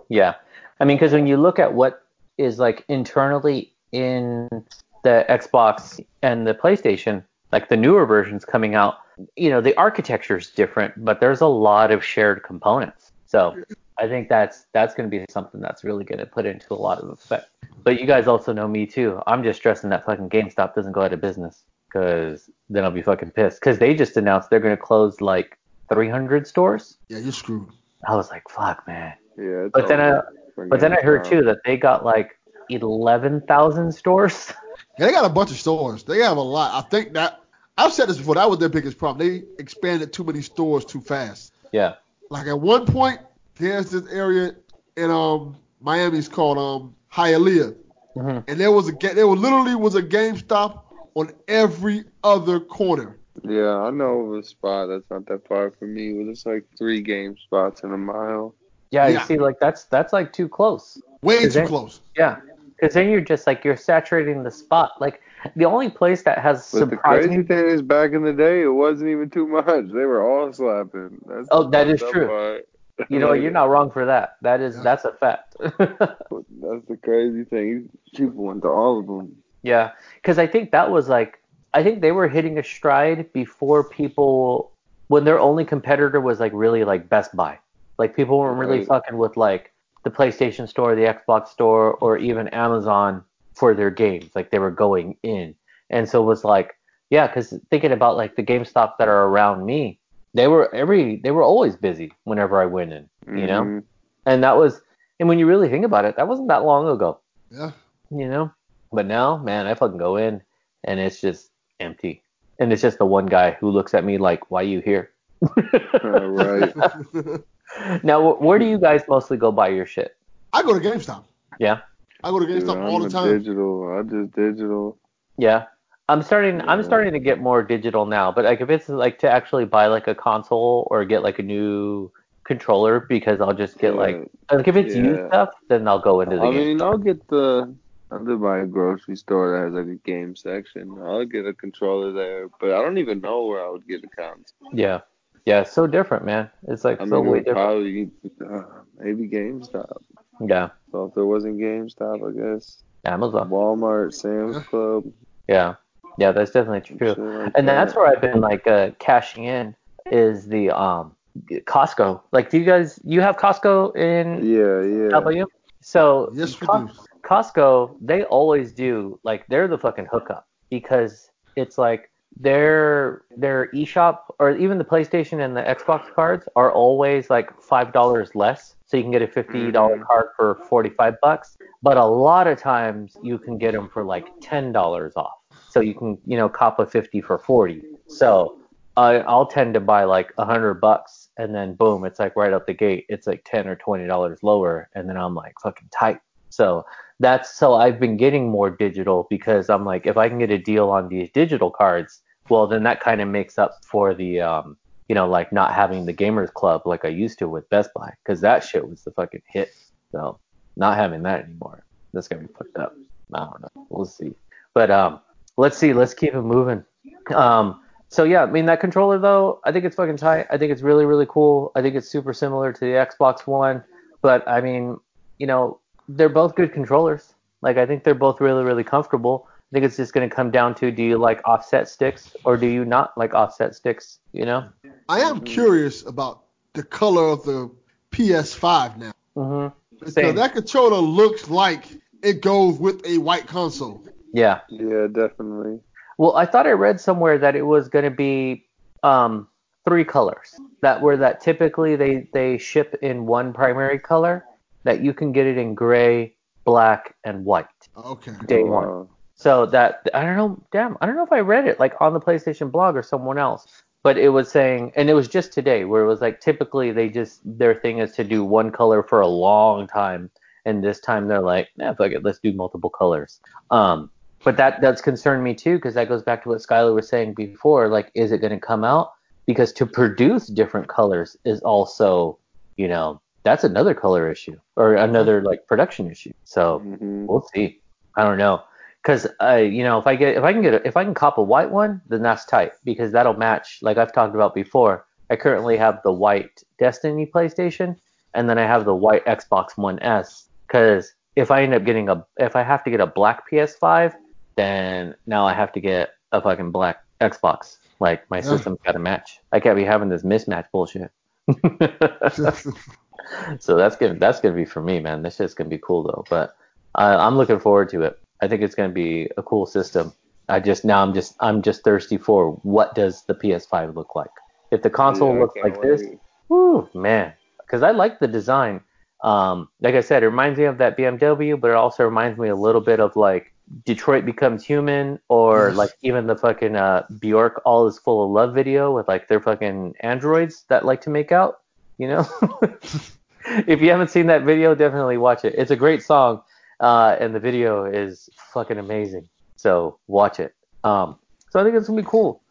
yeah. I mean, because when you look at what is like internally in the Xbox and the PlayStation, like the newer versions coming out, you know, the architecture is different, but there's a lot of shared components. So I think that's that's going to be something that's really going to put into a lot of effect. But you guys also know me too. I'm just stressing that fucking GameStop doesn't go out of business because then I'll be fucking pissed. Because they just announced they're going to close like 300 stores. Yeah, you're screwed. I was like, fuck, man. Yeah. But then I but then I heard too that they got like 11,000 stores. Yeah, they got a bunch of stores. They have a lot. I think that I've said this before. That was their biggest problem. They expanded too many stores too fast. yeah. Like at one point, there's this area in um Miami's called um Hialeah, hmm and there was a ga- there was literally was a GameStop on every other corner. Yeah, I know of a spot that's not that far from me. Where there's like three game spots in a mile. Yeah, you see, like that's that's like too close. Way too it? close. Yeah, because then you're just like you're saturating the spot. Like the only place that has But the crazy thing is, back in the day, it wasn't even too much. They were all slapping. That's Oh, that is true. part. You know, you're not wrong for that. That is Yeah. that's a fact. That's the crazy thing. People went to all of them. yeah, because I think that was like I think they were hitting a stride before people when their only competitor was like really like Best Buy. Like people weren't really Right. fucking with like the PlayStation Store, the Xbox Store, or even Amazon for their games. Like they were going in, and so it was like yeah, because thinking about like the GameStops that are around me, they were every they were always busy whenever I went in, you know, Mhm. and that was and when you really think about it, that wasn't that long ago, Yeah. you know. But now, man, I fucking go in and it's just empty, and it's just the one guy who looks at me like, "Why are you here?" Uh, right. now, where do you guys mostly go buy your shit? I go to GameStop. Yeah. I go to Dude, GameStop I'm all the a time. digital. I just digital. Yeah. I'm starting I'm starting to get more digital now, but like if it's like to actually buy like a console or get like a new controller because I'll just get Yeah. like like if it's used stuff, then I'll go into the I game. mean, I'll get the. I'll live by a grocery store that has like a game section. I'll get a controller there, but I don't even know where I would get a console. Yeah. Yeah, it's so different, man. It's like I so mean, way different. probably uh, maybe GameStop. Yeah. So if there wasn't GameStop, I guess Amazon. Walmart, Sam's Club, Yeah. Yeah, that's definitely true. shit like And that. that's where I've been like uh cashing in is the um Costco. Like do you guys you have Costco in Yeah, yeah. how about you? So Yes, we Co- do. Costco, they always do like they're the fucking hookup because it's like their their eShop or even the PlayStation and the Xbox cards are always like five dollars less. So you can get a fifty dollars Mhm. card for forty five bucks. But a lot of times you can get them for like ten dollars off. So you can you know cop a fifty for forty. So I I'll tend to buy like a hundred bucks and then boom, it's like right out the gate, it's like ten or twenty dollars lower, and then I'm like fucking tight. So that's so I've been getting more digital because I'm like, if I can get a deal on these digital cards, well, then that kind of makes up for the, um, you know, like not having the gamers club like I used to with Best Buy because that shit was the fucking hit. So not having that anymore, that's gonna be fucked up. I don't know. We'll see. But um, let's see. Let's keep it moving. Um, so yeah, I mean that controller though, I think it's fucking tight. I think it's really really cool. I think it's super similar to the Xbox One, but I mean, you know, they're both good controllers. Like I think they're both really really comfortable. I think it's just going to come down to do you like offset sticks or do you not like offset sticks? You know. I am curious about the color of the PS5 now. hmm Because Same. that controller looks like it goes with a white console. Yeah. Yeah, definitely. Well, I thought I read somewhere that it was going to be um, three colors. That were that typically they they ship in one primary color. That you can get it in gray, black, and white. Okay. Day one. wow. So that I don't know, damn, I don't know if I read it like on the PlayStation blog or someone else, but it was saying, and it was just today where it was like typically they just their thing is to do one color for a long time, and this time they're like, nah, fuck it, let's do multiple colors. Um, but that that's concerned me too because that goes back to what Skylar was saying before. Like, is it going to come out? Because to produce different colors is also, you know, that's another color issue or another like production issue. So Mhm. we'll see. I don't know. Cause I, you know, if I get, if I can get, a, if I can cop a white one, then that's tight because that'll match. Like I've talked about before, I currently have the white Destiny PlayStation, and then I have the white Xbox One S. Cause if I end up getting a, if I have to get a black PS5, then now I have to get a fucking black Xbox. Like my system's got to match. I can't be having this mismatch bullshit. so that's gonna that's gonna be for me, man. This shit's gonna be cool though. But uh, I'm looking forward to it. I think it's gonna be a cool system. I just now I'm just I'm just thirsty for what does the PS5 look like. If the console Yeah, looks like this, whoo, man, because I like the design. Um, like I said, it reminds me of that BMW, but it also reminds me a little bit of like Detroit Becomes Human, or like even the fucking uh, Bjork All Is Full of Love video with like their fucking androids that like to make out. You know, if you haven't seen that video, definitely watch it. It's a great song, uh, and the video is fucking amazing. So watch it. Um, so I think it's gonna be cool.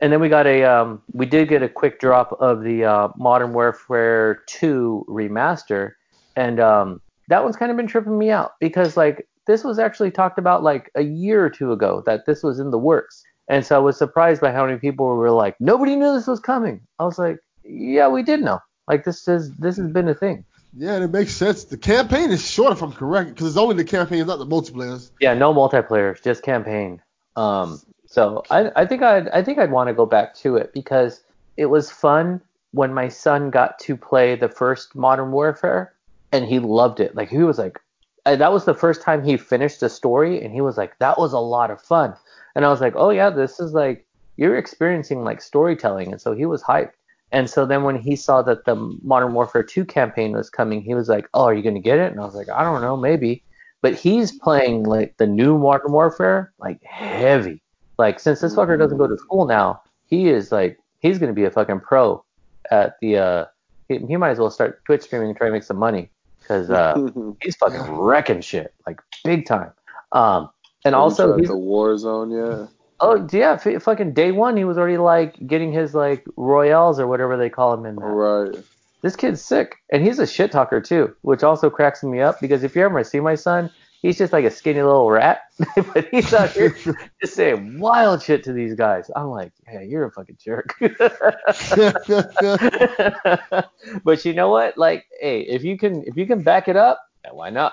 And then we got a, um, we did get a quick drop of the uh, Modern Warfare 2 remaster, and um, that one's kind of been tripping me out because like this was actually talked about like a year or two ago that this was in the works, and so I was surprised by how many people were like, nobody knew this was coming. I was like, yeah, we did know. Like this is this has been a thing. Yeah, it makes sense. The campaign is short, if I'm correct, because it's only the campaign, not the multiplayers. Yeah, no multiplayer, just campaign. Um, so I, I think I'd, I think I'd want to go back to it because it was fun when my son got to play the first Modern Warfare, and he loved it. Like he was like, that was the first time he finished a story, and he was like, that was a lot of fun. And I was like, oh yeah, this is like you're experiencing like storytelling, and so he was hyped. And so then when he saw that the Modern Warfare 2 campaign was coming, he was like, "Oh, are you gonna get it?" And I was like, "I don't know, maybe." But he's playing like the new Modern Warfare, like heavy. Like since this fucker doesn't go to school now, he is like he's gonna be a fucking pro at the. uh He, he might as well start Twitch streaming and try to make some money because uh, he's fucking wrecking shit like big time. Um, and also he's the Warzone, yeah. Oh yeah, f- fucking day one he was already like getting his like royales or whatever they call them in that. Right. this kid's sick and he's a shit talker too which also cracks me up because if you ever see my son he's just like a skinny little rat but he's out here just saying wild shit to these guys. I'm like yeah you're a fucking jerk. But you know what? Like hey if you can if you can back it up yeah, why not?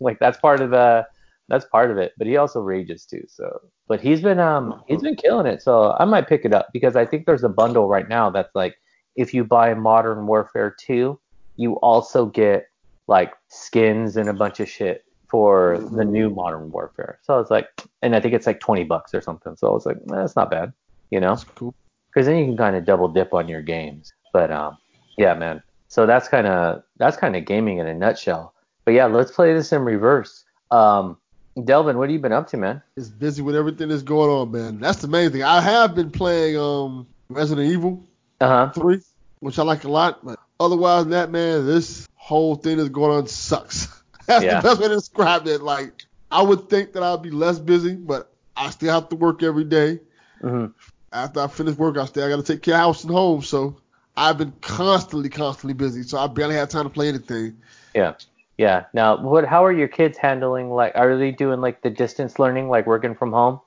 Like that's part of the that's part of it but he also rages too so but he's been um he's been killing it so i might pick it up because i think there's a bundle right now that's like if you buy modern warfare 2 you also get like skins and a bunch of shit for the new Modern Warfare. So I was like, and I think it's like 20 bucks or something. So I was like, eh, that's not bad, you know, That's cool. because then you can kind of double dip on your games. But um, yeah, man. So that's kind of that's kind of gaming in a nutshell. But yeah, let's play this in reverse. Um, Delvin, what have you been up to, man? It's busy with everything that's going on, man. That's the main thing. I have been playing um Resident Evil Uh huh. 3, which I like a lot, but otherwise than that, man, this whole thing that's going on sucks. That's Yeah. the best way to describe it. Like, I would think that I'd be less busy, but I still have to work every day. hmm After I finish work, I still got to take care of house and home. So I've been constantly, constantly busy. So I barely had time to play anything. Yeah. Yeah. Now, what? How are your kids handling? Like, are they doing like the distance learning, like working from home?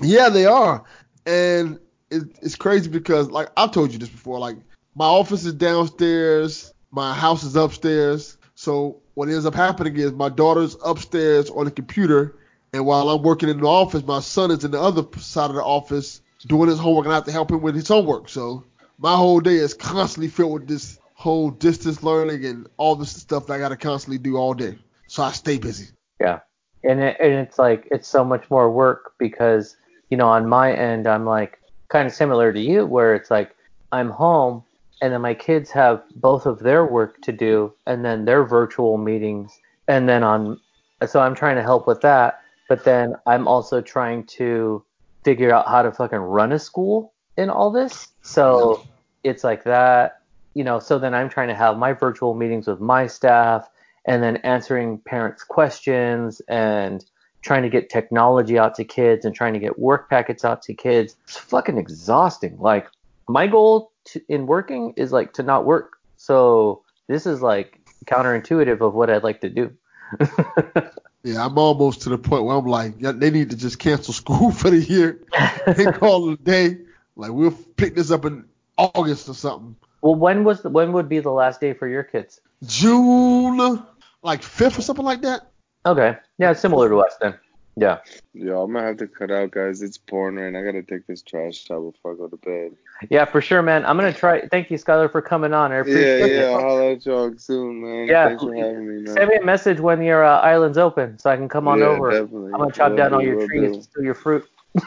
Yeah, they are. And it, it's crazy because, like, I've told you this before. Like, my office is downstairs, my house is upstairs. So what ends up happening is my daughter's upstairs on the computer, and while I'm working in the office, my son is in the other side of the office doing his homework, and I have to help him with his homework. So my whole day is constantly filled with this whole distance learning and all this stuff that I got to constantly do all day. So I stay busy. Yeah. And it, and it's like it's so much more work because you know on my end I'm like kind of similar to you where it's like I'm home and then my kids have both of their work to do and then their virtual meetings and then on so I'm trying to help with that but then I'm also trying to figure out how to fucking run a school in all this so it's like that you know so then I'm trying to have my virtual meetings with my staff and then answering parents' questions and trying to get technology out to kids and trying to get work packets out to kids. It's fucking exhausting. Like my goal to, in working is like to not work. So this is like counterintuitive of what I'd like to do. Yeah, I'm almost to the point where I'm like, they need to just cancel school for the year they call it a day. Like we'll pick this up in August or something. Well, when was the, when would be the last day for your kids? June, like fifth or something like that. Okay, yeah, similar to us then. Yeah, Yo, I'm gonna have to cut out, guys. It's pouring rain. I gotta take this trash out before I go to bed. yeah, for sure, man. I'm gonna try. Thank you, Skylar, for coming on. I Yeah, appreciate yeah. it. I'll holler at y'all soon, man. Yeah, Thanks for having me, man. Send me a message when your uh, island's open so I can come on yeah, over. Definitely. I'm gonna chop Will down all your trees do. and steal your fruit.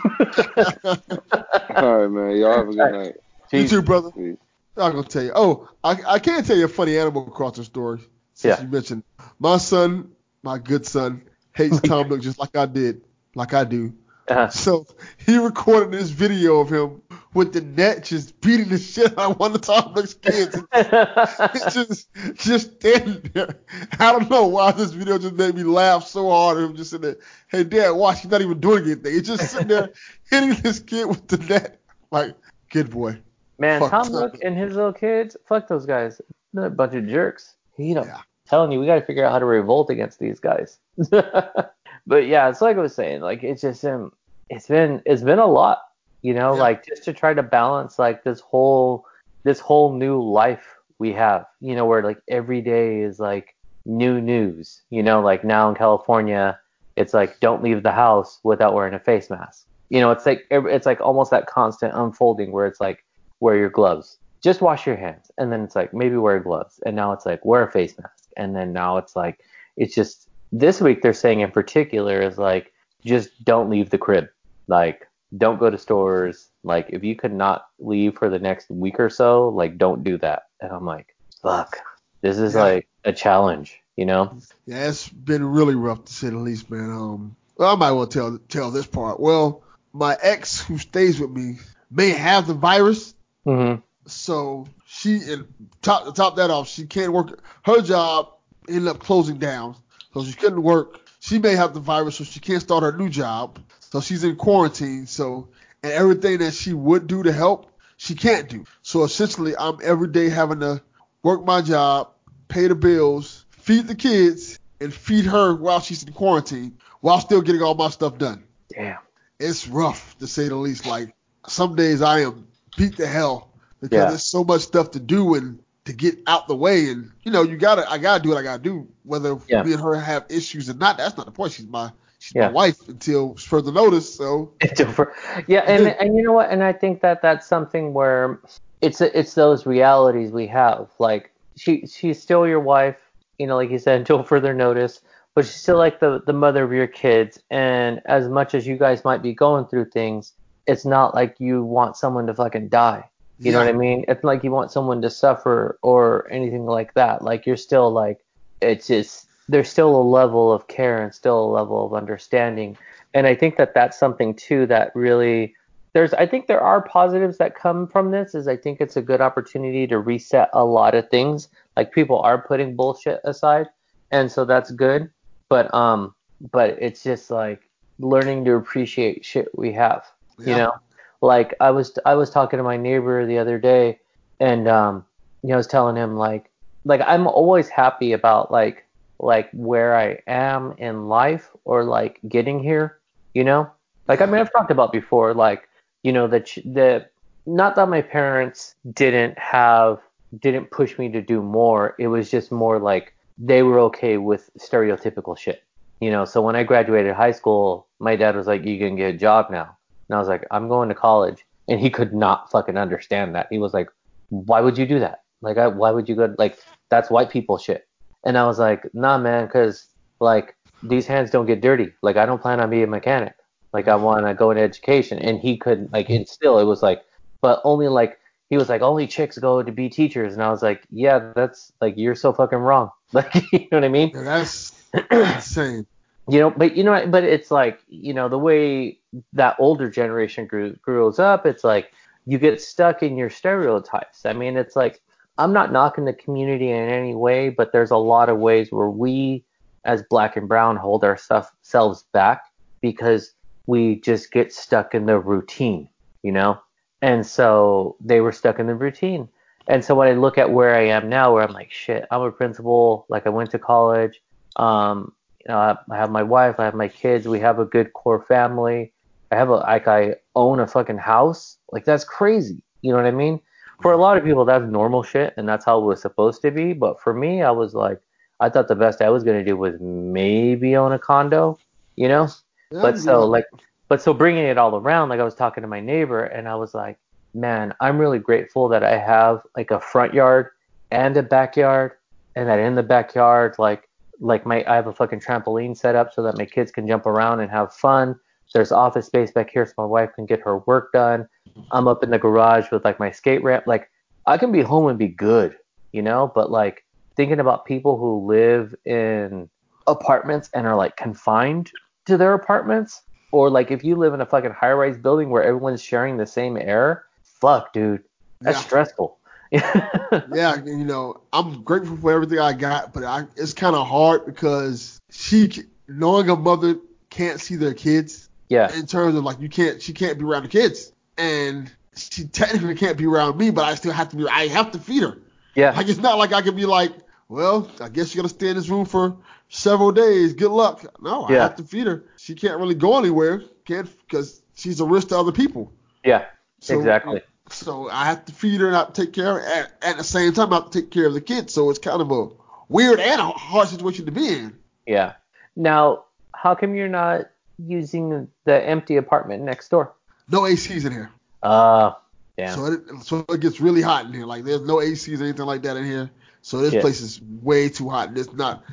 All right, man. Y'all have a good All night. You too, brother. Peace. I'm gonna tell you. Oh, I I can't tell you a funny Animal Crossing story since Yeah. you mentioned my son, my good son, hates Tom Nook just like I did, like I do. Uh, So he recorded this video of him with the net just beating the shit out of one of Tom Nook's kids. It's just just standing there. I don't know why this video just made me laugh so hard. Him just sitting there, hey dad, watch, he's not even doing anything. He's just sitting there hitting this kid with the net. Like, good boy. Man, Fuck Tom. Nook and his little kids, fuck those guys. They're a bunch of jerks. You know, Yeah. telling you, we got to figure out how to revolt against these guys. but yeah, it's like I was saying, like it's just um, it's been it's been a lot, you know, Yeah. like just to try to balance like this whole this whole new life we have, you know, where like every day is like new news, you know, like now in California, it's like don't leave the house without wearing a face mask. You know, it's like it's like almost that constant unfolding where it's like wear your gloves, just wash your hands, and then it's like maybe wear gloves, and now it's like wear a face mask, and then now it's like it's just this week they're saying in particular is like just don't leave the crib, like don't go to stores, like if you could not leave for the next week or so, like don't do that, and I'm like fuck, this is Yeah. like a challenge, you know? Yeah, it's been really rough to say the least, man. Um, well, I might well tell tell this part. Well, my ex who stays with me may have the virus, Mm-hmm. so she and top to top that off, she can't work. Her job ended up closing down, so she couldn't work. She may have the virus, so she can't start her new job. So she's in quarantine. So and everything that she would do to help, she can't do. So essentially, I'm every day having to work my job, pay the bills, feed the kids, and feed her while she's in quarantine, while still getting all my stuff done. Damn. It's rough to say the least. Like some days I am beat the hell because Yeah. there's so much stuff to do and to get out the way. And you know, you gotta, I gotta do what I gotta do, whether Yeah. me and her have issues or not. That's not the point. She's my, she's Yeah. my wife until further notice. So Yeah, and and you know what? And I think that that's something where it's it's those realities we have. Like she she's still your wife, you know, like you said, until further notice. but she's still like the the mother of your kids. And as much as you guys might be going through things, it's not like you want someone to fucking die. You know what I mean? It's like you want someone to suffer or anything like that. Like you're still like it's just there's still a level of care and still a level of understanding. And I think that that's something too that really there's I think there are positives that come from this is I think it's a good opportunity to reset a lot of things. Like people are putting bullshit aside and so that's good. But um but it's just like learning to appreciate shit we have. You know? Like I was I was talking to my neighbor the other day and um you know, I was telling him like like I'm always happy about like like where I am in life or like getting here, you know? Like I mean I've talked about before like you know ch- the not that my parents didn't have didn't push me to do more, it was just more like they were okay with stereotypical shit. You know, so when I graduated high school, my dad was like you can get a job now. And I was like I'm going to college and he could not fucking understand that. He was like why would you do that? Like, I, why would you go? Like, that's white people shit. And I was like, nah, man, because like these hands don't get dirty. Like, I don't plan on being a mechanic. Like, I want to go into education. And he couldn't. Like, and still, it was like, but only like he was like, only chicks go to be teachers. And I was like, yeah, that's like you're so fucking wrong. Like, you know what I mean? Yeah, that's insane. You know but you know but it's like you know the way that older generation grew, grows up it's like you get stuck in your stereotypes. I mean it's like i'm not knocking the community in any way but there's a lot of ways where we as black and brown hold ourselves back because we just get stuck in the routine you know? And so they were stuck in the routine. And so when i look at where i am now where i'm like shit i'm a principal like i went to college um know, I, have my wife, I have my kids, we have a good core family. I have a like I own a fucking house. Like that's crazy. You know what I mean? For a lot of people that's normal shit and that's how it was supposed to be, but for me I was like I thought the best I was going to do was maybe own a condo, you know? Yeah, but so like but so bringing it all around like i was talking to my neighbor and i was like man i'm really grateful that i have like a front yard and a backyard and that in the backyard like like my i have a fucking trampoline set up so that my kids can jump around and have fun. There's office space back here so my wife can get her work done. I'm up in the garage with like my skate ramp. Like i can be home and be good you know? But like thinking about people who live in apartments and are like confined to their apartments or like if you live in a fucking high rise building where everyone's sharing the same air fuck dude. That's Yeah. stressful yeah, you know, I'm grateful for everything I got, but I, it's kind of hard because she, knowing a mother can't see their kids yeah in terms of like you can't, she can't be around the kids, and she technically can't be around me, but I still have to be, I have to feed her. yeah Like it's not like I can be like, well, I guess you're gonna stay in this room for several days. Good luck. No, I Yeah. have to feed her. She can't really go anywhere, can't because she's a risk to other people. yeah So, exactly So I have to feed her and I have to take care of her. At, at the same time, I have to take care of the kids. So it's kind of a weird and a hard situation to be in. yeah now how come you're not using the empty apartment next door No ACs in here. uh damn So it, so it gets really hot in here. Like there's no ACs or anything like that in here. So this Yeah. place is way too hot. and It's not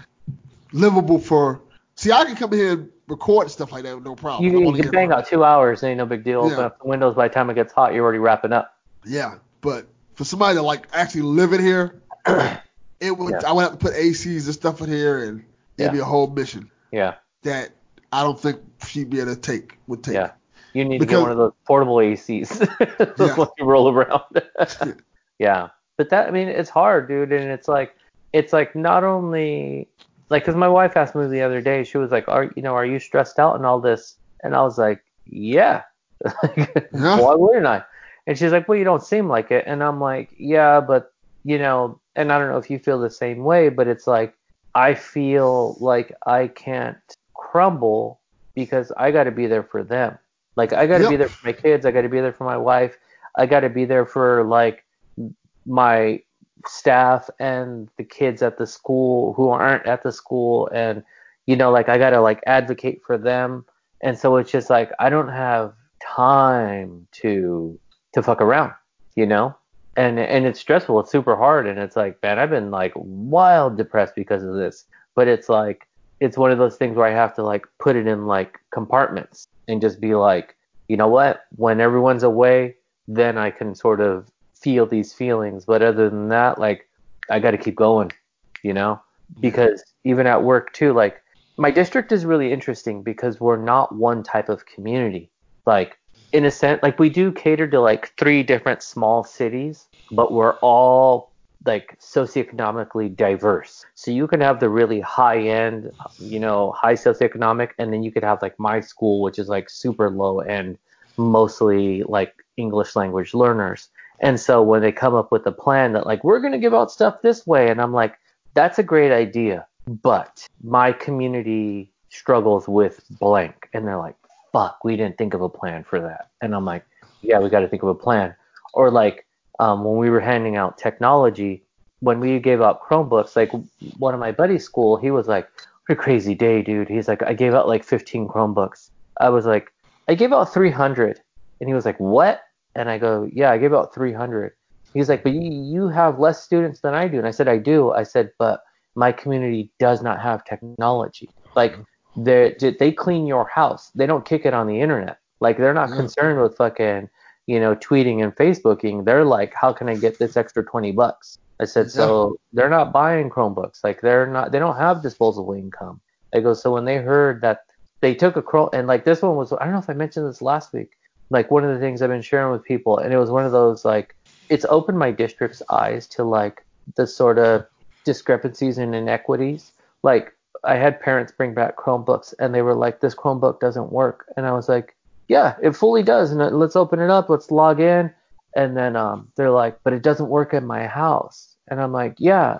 livable for. See, I can come here and record stuff like that with no problem. you, you can bang out two hours ain't no big deal Yeah. up the windows by the time it gets hot you're already wrapping up Yeah, but for somebody to like actually live in here, it would. Yeah. I would have to put ACs and stuff in here, and it'd Yeah. be a whole mission yeah that I don't think she'd be able to take. Would take. Yeah. You need to get one of those portable ACs. those ones you roll around. yeah. But that, I mean, it's hard, dude. And it's like, it's like not only, like, because my wife asked me the other day, she was like, are, you know, are you stressed out and all this? And I was like, yeah. Why wouldn't I? And she's like, well, you don't seem like it. And I'm like, yeah, but, you know, and I don't know if you feel the same way, but it's like, I feel like I can't crumble because I got to be there for them. Like I got to Yep. be there for my kids. I got to be there for my wife. I got to be there for like my staff and the kids at the school who aren't at the school and you know like I got to like advocate for them. And so it's just like I don't have time to to fuck around, you know? And and it's stressful. It's super hard and it's like, man, I've been like wild depressed because of this. But it's like it's one of those things where I have to like put it in like compartments and just be like, you know what? When everyone's away, then I can sort of feel these feelings. But other than that, like I got to keep going, you know? Because even at work too, like my district is really interesting because we're not one type of community. Like in a sense, like we do cater to like three different small cities, but we're all like socioeconomically diverse. So you can have the really high end, you know, high socioeconomic, and then you could have like my school, which is like super low end, mostly like English language learners. And so when they come up with a plan that like we're gonna give out stuff this way, and I'm like, that's a great idea, but my community struggles with blank, and they're like, fuck, we didn't think of a plan for that, and I'm like, yeah, we got to think of a plan, or like um, when we were handing out technology, when we gave out Chromebooks, like one of my buddy's school, he was like, "What a crazy day, dude." He's like, "I gave out like 15 Chromebooks." I was like, "I gave out 300," and he was like, "What?" And I go, "Yeah, I gave out 300." He's like, "But you, you have less students than I do," and I said, "I do." I said, "But my community does not have technology. Like they they clean your house. They don't kick it on the internet. Like they're not Yeah. concerned with fucking." you know, tweeting and Facebooking, they're like, how can I get this extra 20 bucks? I said, so they're not buying Chromebooks. Like they're not, they don't have disposable income. I go, so when they heard that they took a Chrome, and like this one was, I don't know if I mentioned this last week, like one of the things I've been sharing with people, and it was one of those like, it's opened my district's eyes to like the sort of discrepancies and inequities. Like I had parents bring back Chromebooks and they were like, this Chromebook doesn't work. And I was like, yeah, it fully does. And uh, let's open it up. Let's log in. And then um, they're like, but it doesn't work in my house. And I'm like, yeah.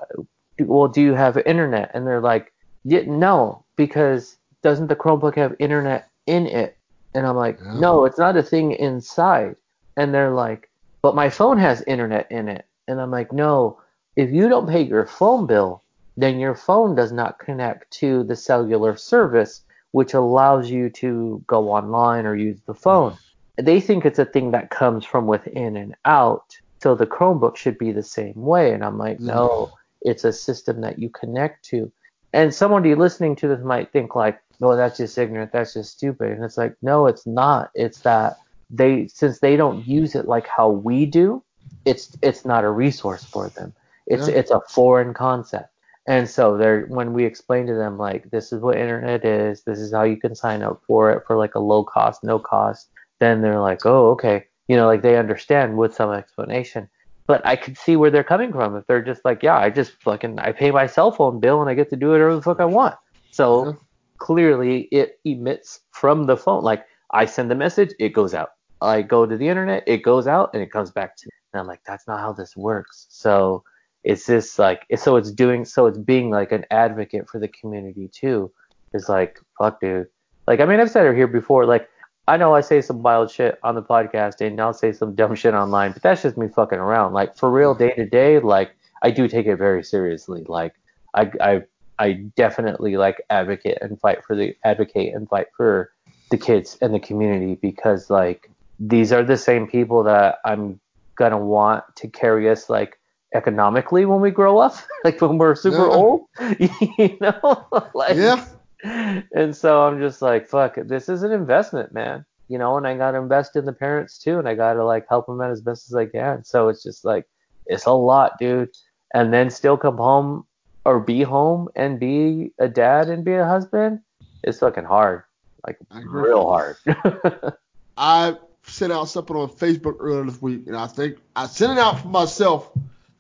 Well, do you have internet? And they're like, yeah, no, because doesn't the Chromebook have internet in it? And I'm like, Yeah. no, it's not a thing inside. And they're like, but my phone has internet in it. And I'm like, no, if you don't pay your phone bill, then your phone does not connect to the cellular service, which allows you to go online or use the phone. They think it's a thing that comes from within and out. So the Chromebook should be the same way. And I'm like, no, it's a system that you connect to. And somebody listening to this might think like, no, that's just ignorant. That's just stupid. And it's like, no, it's not. It's that they, since they don't use it like how we do, it's it's not a resource for them. It's Yeah. it's a foreign concept. And so they're when we explain to them like this is what internet is, this is how you can sign up for it for like a low cost, no cost, then they're like, Oh, okay. You know, like they understand with some explanation. But I could see where they're coming from if they're just like, Yeah, I just fucking I pay my cell phone bill and I get to do whatever the fuck I want. So. Clearly it emits from the phone. Like I send the message, it goes out. I go to the internet, it goes out and it comes back to me. And I'm like, that's not how this works. So it's just like so it's doing so it's being like an advocate for the community too. It's like, fuck dude. Like I mean I've said it here before, like I know I say some wild shit on the podcast and I'll say some dumb shit online, but that's just me fucking around. Like for real day to day, like I do take it very seriously. Like I I I definitely like advocate and fight for the advocate and fight for the kids and the community because like these are the same people that I'm gonna want to carry us like economically when we grow up, like when we're super Yeah. old, you know, like Yeah. and so I'm just like, fuck, this is an investment, man. You know, and I gotta invest in the parents too, and I gotta like help them out as best as I can. So it's just like, it's a lot, dude. And then still come home or be home and be a dad and be a husband. It's fucking hard, like real hard. I sent out something on Facebook earlier this week, and I think I sent it out for myself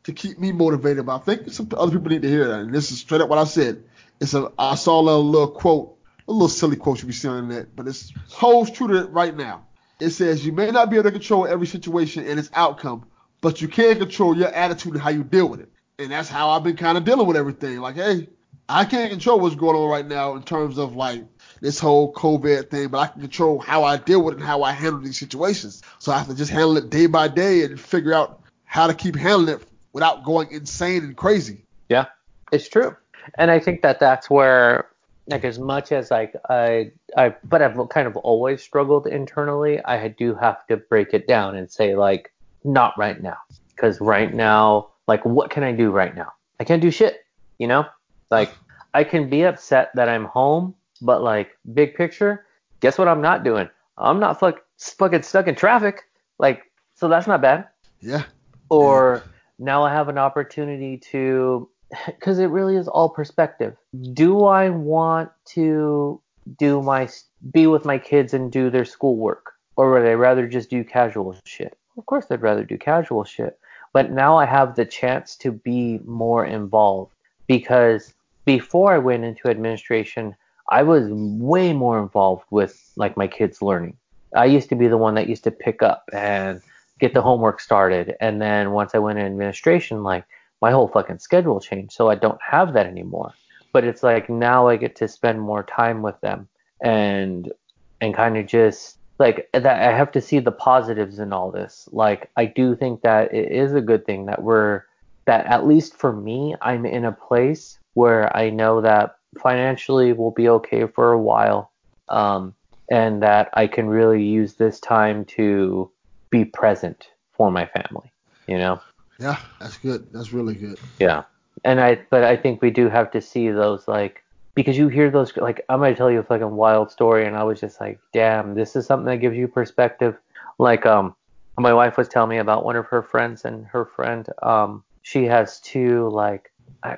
to keep me motivated. But I think some other people need to hear that. And this is straight up what I said. It's a I saw a little, little quote, a little silly quote you be seeing on the net, but it holds true to it right now. It says you may not be able to control every situation and its outcome, but you can control your attitude and how you deal with it. And that's how I've been kind of dealing with everything. Like, hey, I can't control what's going on right now in terms of like this whole COVID thing, but I can control how I deal with it and how I handle these situations. So I have to just handle it day by day and figure out how to keep handling it without going insane and crazy. Yeah, it's true, and I think that that's where, like, as much as like I, I, but I've kind of always struggled internally. I do have to break it down and say like, not right now, because right now, like, what can I do right now? I can't do shit, you know. Like, I can be upset that I'm home, but like big picture, guess what I'm not doing? I'm not fuck, fucking stuck in traffic. Like, so that's not bad. Yeah. Or now I have an opportunity to, because it really is all perspective. Do I want to do my, be with my kids and do their schoolwork? Or would I rather just do casual shit? Of course, I'd rather do casual shit. But now I have the chance to be more involved because before I went into administration, I was way more involved with like my kids learning. I used to be the one that used to pick up and get the homework started. And then once I went in administration, like my whole fucking schedule changed. So I don't have that anymore. But it's like now I get to spend more time with them and and kind of just like that I have to see the positives in all this. Like I do think that it is a good thing that we're that at least for me, I'm in a place where I know that financially we'll be okay for a while. Um, and that I can really use this time to be present for my family, you know? Yeah, that's good. That's really good. Yeah. And I, but I think we do have to see those, like, because you hear those, like, I'm to tell you a fucking wild story, and I was just like, damn, this is something that gives you perspective. Like, um, my wife was telling me about one of her friends, and her friend, um, she has two, like,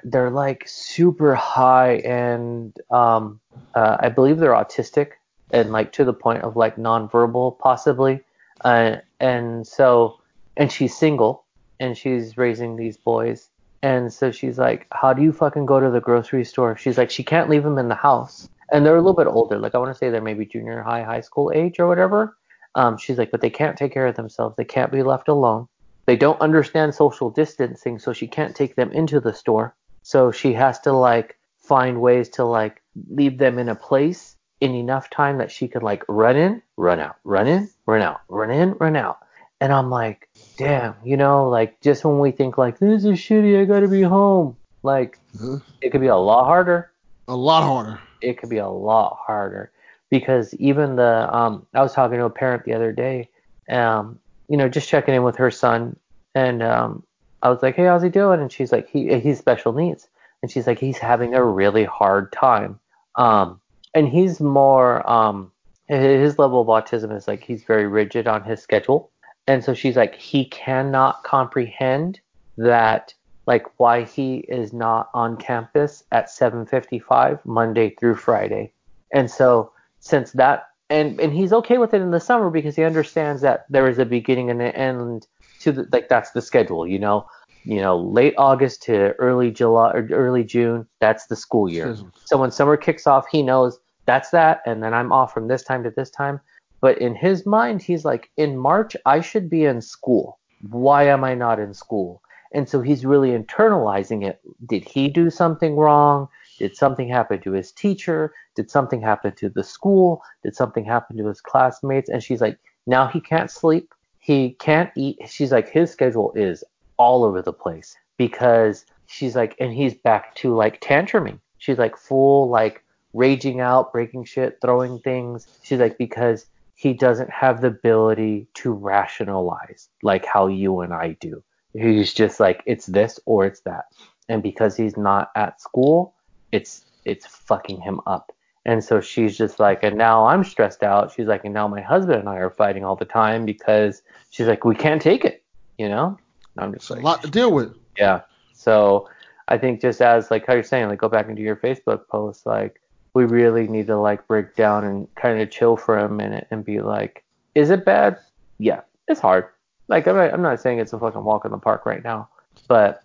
they're like super high and um, uh, I believe they're autistic and like to the point of like nonverbal possibly. Uh, and so, and she's single and she's raising these boys. And so she's like, how do you fucking go to the grocery store? She's like, she can't leave them in the house. And they're a little bit older. Like I want to say they're maybe junior high, high school age or whatever. Um, she's like, but they can't take care of themselves. They can't be left alone. They don't understand social distancing, so she can't take them into the store. So she has to like find ways to like leave them in a place in enough time that she could like run in, run out, run in, run out, run in, run out. And I'm like, damn, you know, like just when we think like this is shitty, I gotta be home. Like Uh-huh. it could be a lot harder. A lot harder. It could be a lot harder because even the um, I was talking to a parent the other day, um, you know, just checking in with her son, and um, I was like, hey, how's he doing? And she's like, he he's special needs, and she's like, he's having a really hard time. Um, and he's more um, his level of autism is like he's very rigid on his schedule, and so she's like, he cannot comprehend that like why he is not on campus at 7:55 Monday through Friday. And so since that and and he's okay with it in the summer because he understands that there is a beginning and an end to the like that's the schedule, you know. You know, late August to early July or early June, that's the school year. So when summer kicks off, he knows that's that and then I'm off from this time to this time. But in his mind, he's like, in March, I should be in school. Why am I not in school? And so he's really internalizing it. Did he do something wrong? Did something happen to his teacher? Did something happen to the school? Did something happen to his classmates? And she's like, now he can't sleep. He can't eat. She's like, his schedule is all over the place because she's like, and he's back to like tantruming. She's like full like raging out, breaking shit, throwing things. She's like, because he doesn't have the ability to rationalize like how you and I do. He's just like, it's this or it's that. And because he's not at school, it's it's fucking him up. And so she's just like, and now I'm stressed out. She's like, and now my husband and I are fighting all the time because she's like, we can't take it, you know? And I'm just It's a like, lot to deal with. yeah. So I think just as like how you're saying, like go back into your Facebook post, like we really need to like break down and kind of chill for a minute and be like, is it bad? Yeah, it's hard. Like I'm not, I'm not saying it's a fucking walk in the park right now, but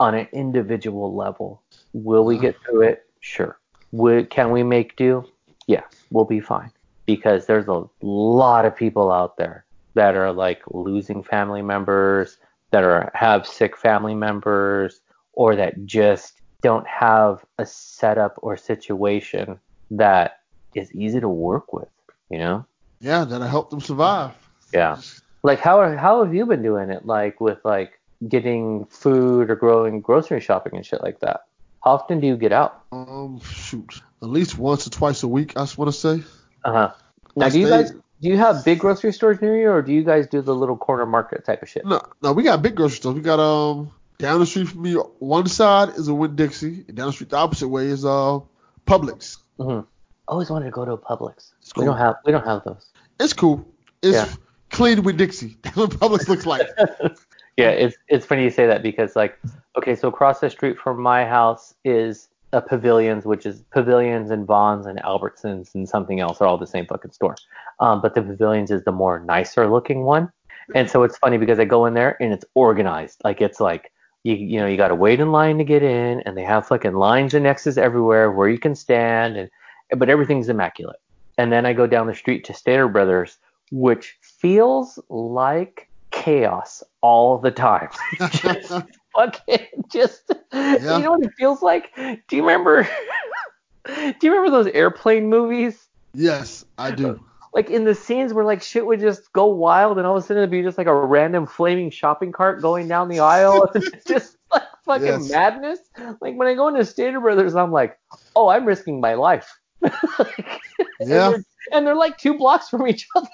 on an individual level, will we get through it? Sure. Would, can we make do? Yeah, we'll be fine because there's a lot of people out there that are like losing family members, that are have sick family members, or that just don't have a setup or situation that is easy to work with. You know? Yeah, that'll help them survive. Yeah. Like how how have you been doing it? Like with like getting food or growing grocery shopping and shit like that. How often do you get out? Um, shoot, at least once or twice a week, I just want to say. Uh huh. Now, I do you guys do you have big grocery stores near you, or do you guys do the little corner market type of shit? No, no, we got big grocery stores. We got um Down the street from me, one side is a Winn Dixie, and down the street the opposite way is uh Publix. hmm Always wanted to go to a Publix. It's We don't have we don't have those. It's cool. It's Yeah. clean Winn Dixie. That's what Publix looks like. Yeah, it's it's funny you say that because like okay, so across the street from my house is a Pavilions, which is Pavilions and Vons and Albertsons and something else are all the same fucking store. Um, but the Pavilions is the more nicer looking one, and so it's funny because I go in there and it's organized. Like it's like you you know you got to wait in line to get in, and they have fucking lines and X's everywhere where you can stand, and but everything's immaculate. And then I go down the street to Stater Brothers, which feels like chaos all the time. Just fucking just yeah. you know what it feels like? Do you remember do you remember those airplane movies? yes, I do. Like in the scenes where like shit would just go wild and all of a sudden it'd be just like a random flaming shopping cart going down the aisle and it's just like fucking Yes. madness. Like when I go into Stater Brothers I'm like, oh I'm risking my life. Like, and Yeah. they're- and they're like two blocks from each other.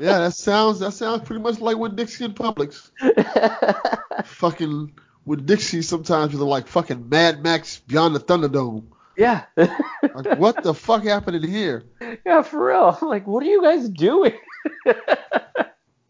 Yeah, that sounds that sounds pretty much like Winn Dixie and Publix. Fucking Winn Dixie sometimes you're like fucking Mad Max Beyond the Thunderdome. Yeah. Like what the fuck happened in here? yeah, for real. I'm like, what are you guys doing?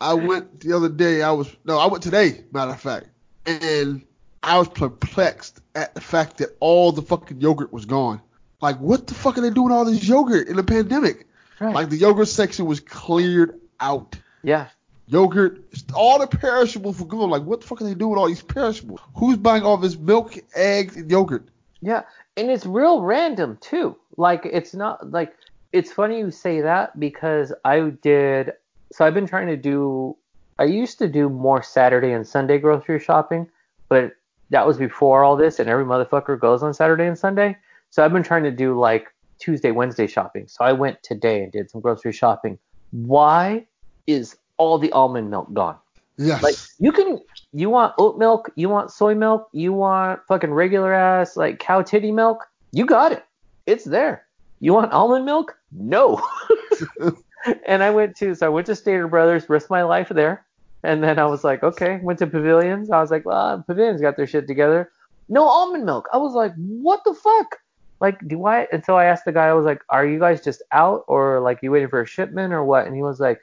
I went the other day. I was no, I went today. Matter of fact, and I was perplexed at the fact that all the fucking yogurt was gone. Like, what the fuck are they doing all this yogurt in the pandemic? Right. Like the yogurt section was cleared out. yeah. Yogurt, all the perishables were gone. Like, what the fuck are they doing with all these perishables? Who's buying all this milk, eggs, and yogurt? Yeah, and it's real random too. Like it's not like it's funny you say that because I did so I've been trying to do I used to do more Saturday and Sunday grocery shopping, but that was before all this and every motherfucker goes on Saturday and Sunday. So I've been trying to do like Tuesday, Wednesday shopping. So I went today and did some grocery shopping. Why is all the almond milk gone? Yes. Like you can you want oat milk, you want soy milk, you want fucking regular ass like cow titty milk, you got it. It's there. You want almond milk? No. and I went to so I went to Stater Brothers, risked my life there. And then I was like, okay, went to Pavilions. I was like, well, Pavilions got their shit together. No almond milk. I was like, what the fuck? Like, do I? And so I asked the guy, I was like, are you guys just out or like you waiting for a shipment or what? And he was like,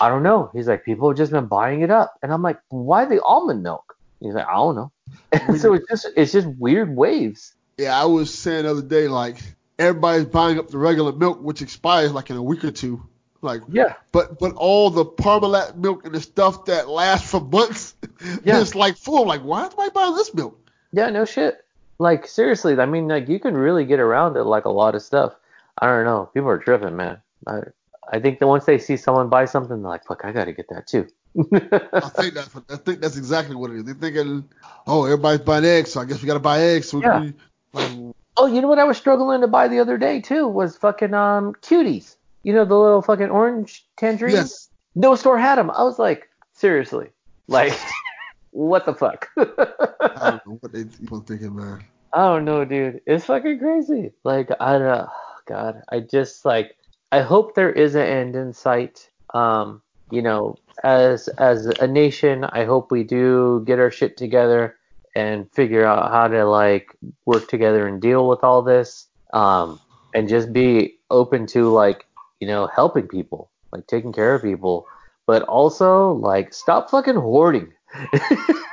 I don't know. He's like, people have just been buying it up. And I'm like, why the almond milk? He's like, I don't know. And so it's just it's just weird waves. yeah, I was saying the other day, like, everybody's buying up the regular milk, which expires like in a week or two. Like, Yeah. but but all the Parmalat milk and the stuff that lasts for months, Yeah. it's like full. Like, why am I buying this milk? Yeah, no shit. Like seriously, I mean, like you can really get around it like a lot of stuff. I don't know. People are tripping, man. I I think that once they see someone buy something, they're like, fuck, I got to get that too. I think that's I think that's exactly what it is. They're thinking, oh, everybody's buying eggs, so I guess we gotta buy eggs. So Yeah. we, like, Oh, you know what I was struggling to buy the other day too was fucking um cuties. You know the little fucking orange tangerines. yes, No store had them. I was like, seriously, like, what the fuck? I don't know what they people thinking, man. I don't know, dude. It's fucking crazy. Like, I don't. know, God, I just like. I hope there is an end in sight. Um, you know, as as a nation, I hope we do get our shit together and figure out how to like work together and deal with all this. Um, and just be open to like, you know, helping people, like taking care of people, but also like stop fucking hoarding.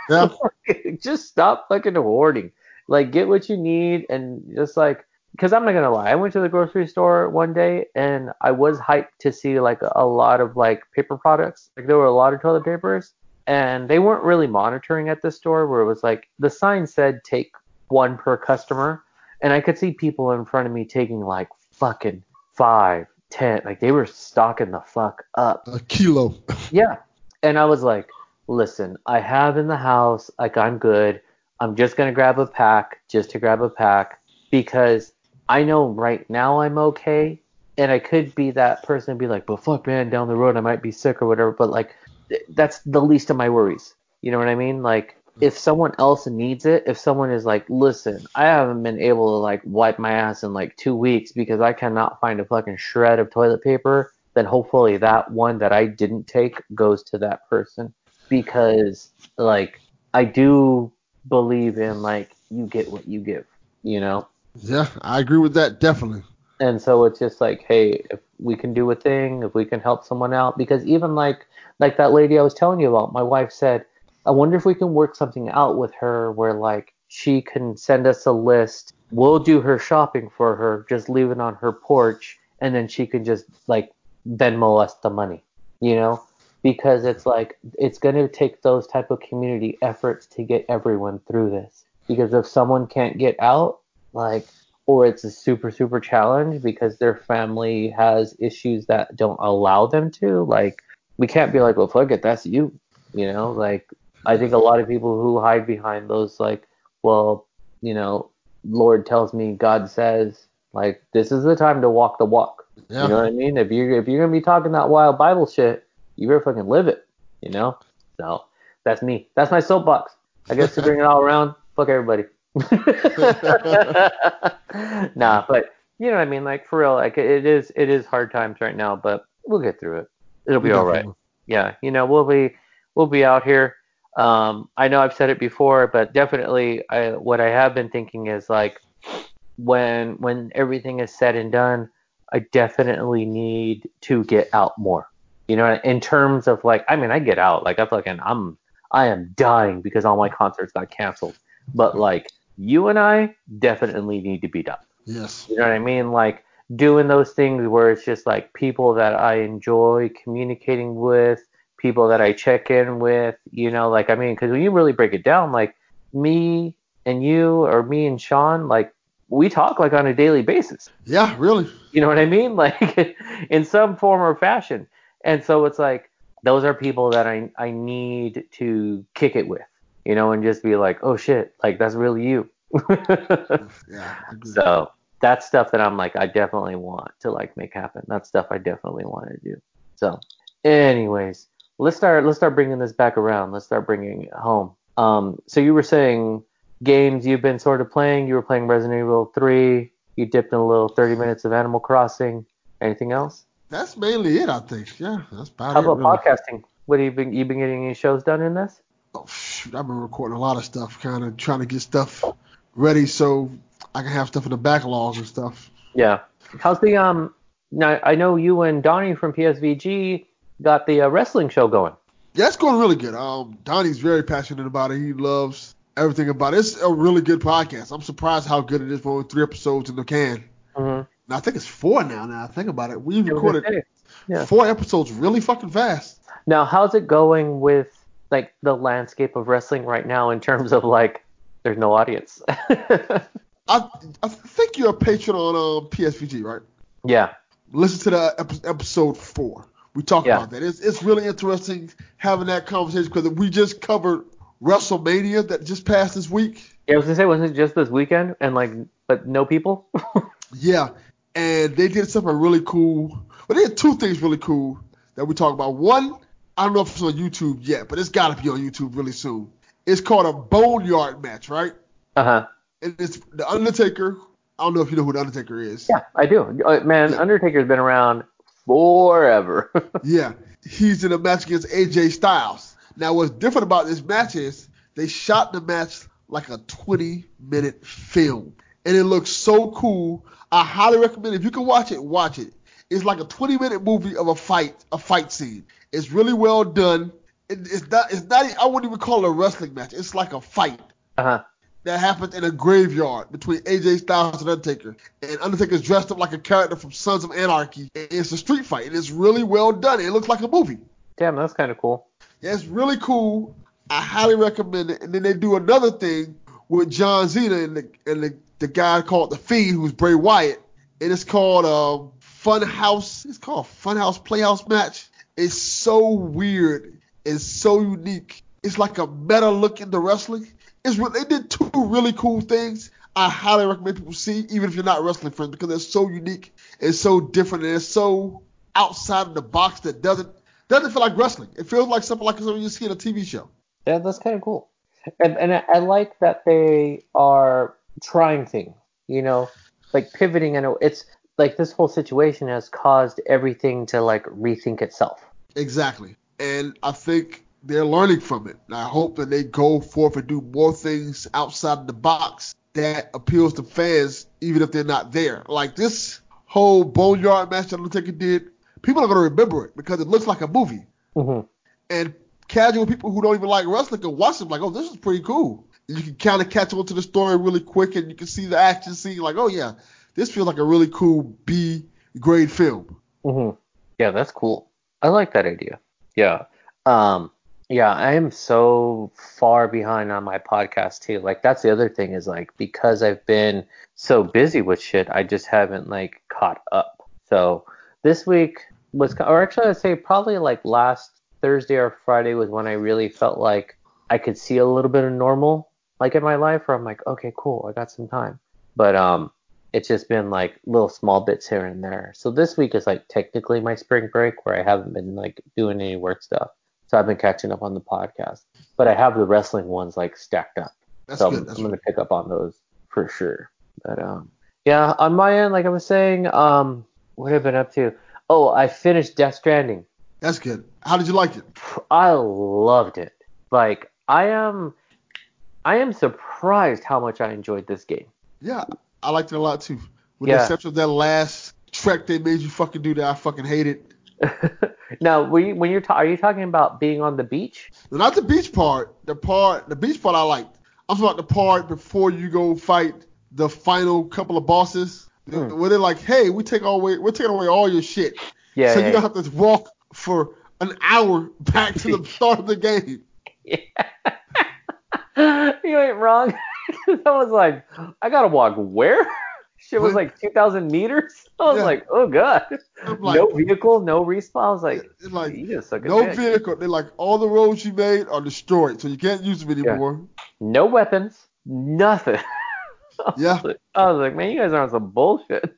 Yeah. just stop fucking hoarding. Like get what you need and just like because I'm not gonna lie, I went to the grocery store one day and I was hyped to see like a, lot of like paper products. Like there were a lot of toilet papers and they weren't really monitoring at the store where it was like the sign said take one per customer and I could see people in front of me taking like fucking five, ten, like they were stocking the fuck up. A kilo. Yeah. And I was like, listen, I have in the house, like I'm good. I'm just gonna grab a pack just to grab a pack because I know right now I'm okay. And I could be that person and be like, but fuck man, down the road I might be sick or whatever. But like th- that's the least of my worries. You know what I mean? Like mm-hmm. if someone else needs it, if someone is like, listen, I haven't been able to like wipe my ass in like two weeks because I cannot find a fucking shred of toilet paper, then hopefully that one that I didn't take goes to that person because like I do believe in like you get what you give, you know. Yeah, I agree with that definitely. And so it's just like, hey, if we can do a thing, if we can help someone out, because even like like that lady I was telling you about, my wife said, I wonder if we can work something out with her where like she can send us a list. We'll do her shopping for her, just leave it on her porch, and then she can just like Venmo us the money, you know? Because it's like it's to take those type of community efforts to get everyone through this. Because if someone can't get out, like or it's a super super challenge because their family has issues that don't allow them to like we can't be like well fuck it that's you you know? Like i think a lot of people who hide behind those like well you know lord tells me god says like this is the time to walk the walk. Yeah. you know what i mean? If you're if you're gonna be talking that wild bible shit you better fucking live it you know? So that's me. That's my soapbox. I guess to bring it all around fuck everybody nah, but you know what I mean. Like for real, like it is it is hard times right now, but we'll get through it. It'll be all right. Yeah, you know we'll be we'll be out here. Um, I know I've said it before, but definitely, I, what I have been thinking is like when when everything is said and done, I definitely need to get out more. You know, in terms of like, I mean, I get out. Like I fucking, I'm I am dying because all my concerts got canceled. But like you and I definitely need to be done. Yes. You know what I mean? Like doing those things where it's just like people that I enjoy communicating with, people that I check in with, you know, like I mean, because when you really break it down, like me and you or me and Shaun, like we talk like on a daily basis. Yeah, really. You know what I mean? Like in some form or fashion. And so it's like those are people that I I need to kick it with, you know, and just be like, oh shit, like that's really you. Yeah. So that's stuff that I'm like, I definitely want to like make happen. That's stuff I definitely want to do. So, anyways, let's start. Let's start bringing this back around. Let's start bringing it home. Um, so you were saying games you've been sort of playing. You were playing Resident Evil 3. You dipped in a little 30 minutes of Animal Crossing. Anything else? That's mainly it, I think. Yeah, that's about How it. about really. podcasting? What have you been? You been getting any shows done in this? Oh, shoot, I've been recording a lot of stuff, kind of trying to get stuff ready so I can have stuff in the backlogs and stuff. Yeah. How's the um? Now I know you and Donnie from PSVG got the uh, wrestling show going. Yeah, it's going really good. Um, Donnie's very passionate about it. He loves everything about it. It's a really good podcast. I'm surprised how good it is for only three episodes in the can. Mm-hmm. I think it's four now. Now I think about it, we recorded Yeah. four episodes really fucking fast. Now, how's it going with like the landscape of wrestling right now in terms of like there's no audience? I I think you're a patron on um, PSVG, right? yeah. Listen to the ep- episode four. We talked Yeah. about that. It's it's really interesting having that conversation because we just covered WrestleMania that just passed this week. Yeah, I was gonna say, wasn't it just this weekend and like, but no people? Yeah, and they did something really cool. Well, they did two things really cool that we talked about. One, I don't know if it's on YouTube yet, but it's got to be on YouTube really soon. It's called a Boneyard match, right? uh huh. And it's the Undertaker. I don't know if you know who the Undertaker is. Yeah, I do. Uh, man, Yeah. Undertaker's been around forever. Yeah, he's in a match against AJ Styles. Now, what's different about this match is they shot the match like a 20 minute film, and it looks so cool. I highly recommend it. if you can watch it, watch it. It's like a 20 minute movie of a fight, a fight scene. It's really well done. It, it's not, it's not. I wouldn't even call it a wrestling match. It's like a fight uh huh. that happens in a graveyard between AJ Styles and Undertaker. And Undertaker's dressed up like a character from Sons of Anarchy. And It's a street fight, and it's really well done. It looks like a movie. Damn, that's kind of cool. Yeah, it's really cool. I highly recommend it. And then they do another thing with John Cena and the and the, the guy called the Fiend, who's Bray Wyatt, and it's called um, Fun House. It's called Fun House Playhouse match. It's so weird. It's so unique. It's like a meta look into wrestling. It's they did two really cool things. I highly recommend people see, even if you're not wrestling friends, because they're so unique and so different and it's so outside of the box that doesn't doesn't feel like wrestling. It feels like something like something you see in a TV show. Yeah, that's kind of cool. And, and I, I like that they are trying things, you know, like pivoting. And it's like this whole situation has caused everything to like rethink itself. Exactly. And I think they're learning from it. And I hope that they go forth and do more things outside the box that appeals to fans, even if they're not there. Like this whole Boneyard match that Undertaker did, people are gonna remember it because it looks like a movie. Mm-hmm. And casual people who don't even like wrestling can watch it like, oh, this is pretty cool. And you can kind of catch on to the story really quick, and you can see the action scene. Like, oh yeah, this feels like a really cool B grade film. Mm-hmm. Yeah, that's cool. I like that idea. Yeah. Um. Yeah, I am so far behind on my podcast too. Like that's the other thing is like because I've been so busy with shit, I just haven't like caught up. So this week was, or actually I'd say probably like last Thursday or Friday was when I really felt like I could see a little bit of normal like in my life where I'm like, okay, cool, I got some time. But um it's just been like little small bits here and there. So this week is like technically my spring break where I haven't been like doing any work stuff. So I've been catching up on the podcast. But I have the wrestling ones like stacked up. That's so good. I'm, I'm gonna pick up on those for sure. But um yeah, on my end, like I was saying, um what have I been up to? Oh, I finished Death Stranding. That's good. How did you like it? I loved it. Like I am I am surprised how much I enjoyed this game. Yeah, I liked it a lot too. With the exception of that last trek they made you fucking do that I fucking hated. now, when you, when you're ta- are you talking about being on the beach? Not the beach part. The part, the beach part I liked. I'm talking about the part before you go fight the final couple of bosses, Hmm. where they're like, "Hey, we take away, we're taking away all your shit, Yeah, so yeah, you don't have to walk for an hour back to the start of the game." you ain't wrong. I was like, I gotta walk where? Shit was like 2,000 meters. I was Yeah. like, oh god. Like, no vehicle, no respawn. I was like, like you just suck no dick. vehicle. They're like all the roads you made are destroyed, so you can't use them anymore. No weapons, nothing. Yeah, I was like, man, you guys are on some bullshit.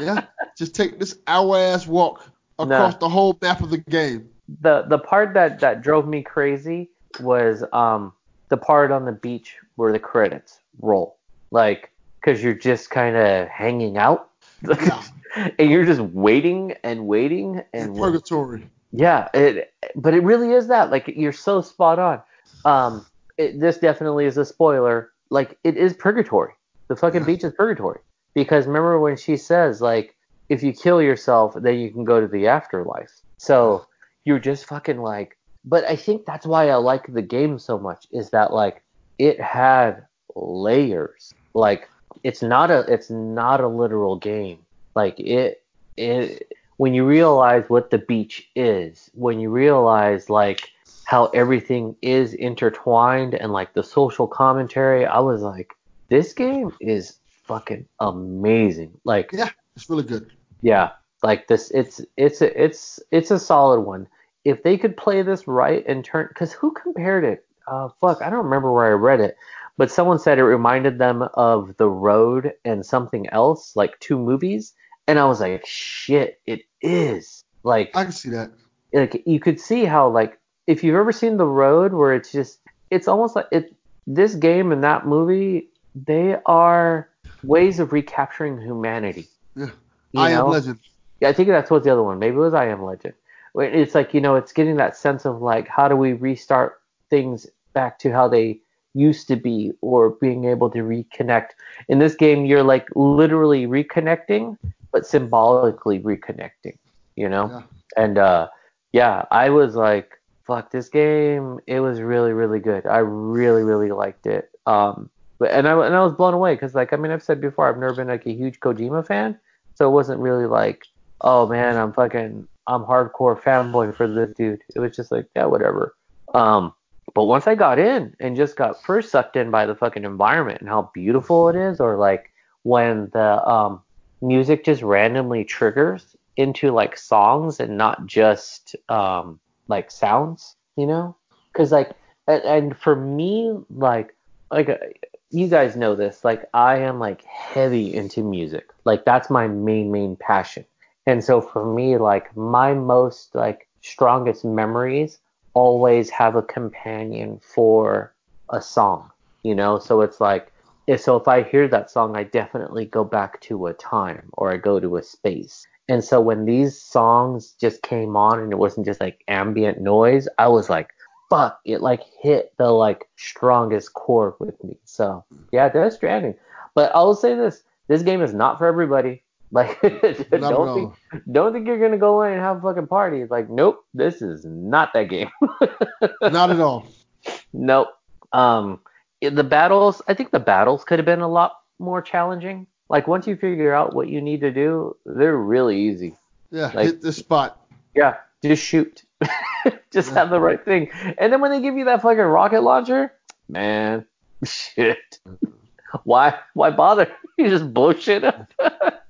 yeah. Just take this hour ass walk across the whole map of the game. the the part that that drove me crazy was um the part on the beach where the credits roll. Like because you're just kind of hanging out. Yeah. and you're just waiting and waiting and purgatory. yeah it but it really is that. Like you're so spot on. Um it, this definitely is a spoiler. Like it is purgatory. The fucking Yeah. beach is purgatory. Because remember when she says like if you kill yourself then you can go to the afterlife. So you're just fucking like but i think that's why i like the game so much is that like it had layers like it's not a it's not a literal game like it it when you realize what the beach is when you realize like how everything is intertwined and like the social commentary i was like this game is fucking amazing like Yeah, it's really good. yeah, like this, it's it's a, it's it's a solid one. If they could play this right and turn, because who compared it? Uh, fuck, I don't remember where I read it, but someone said it reminded them of The Road and something else, like two movies, and I was like, shit, it is. Like, I can see that. like you could see how like if you've ever seen The Road, where it's just it's almost like it. This game and that movie, they are ways of recapturing humanity. Yeah. You I know? am Legend. Yeah, I think that's what the other one. Maybe it was I Am Legend. It's like you know, it's getting that sense of like, how do we restart things back to how they used to be, or being able to reconnect. In this game, you're like literally reconnecting, but symbolically reconnecting. You know, Yeah. and uh, yeah, I was like, fuck, this game. It was really, really good. I really, really liked it. Um, but and I and I was blown away because like I mean I've said before I've never been like a huge Kojima fan, so it wasn't really like, oh man, I'm fucking I'm hardcore fanboy for this dude. It was just like, yeah, whatever. Um, but once I got in and just got first sucked in by the fucking environment and how beautiful it is, or like when the um music just randomly triggers into like songs and not just um like sounds, you know? Because like and, and for me like like uh, you guys know this like I am like heavy into music like that's my main main passion and so for me like my most like strongest memories always have a companion for a song you know so it's like if so if I hear that song I definitely go back to a time or I go to a space and so when these songs just came on and it wasn't just like ambient noise I was like fuck, it like hit the like strongest chord with me. So yeah, Death Stranding. But I will say this: this game is not for everybody. Like, don't think don't think you're gonna go in and have a fucking party. Like, nope, this is not that game. not at all. Nope. Um, the battles, I think the battles could have been a lot more challenging. Like once you figure out what you need to do, they're really easy. Yeah, like, hit the spot. Yeah, just shoot. just yeah. have the right thing. And then when they give you that fucking rocket launcher, man, shit. why why bother? You just blow shit up.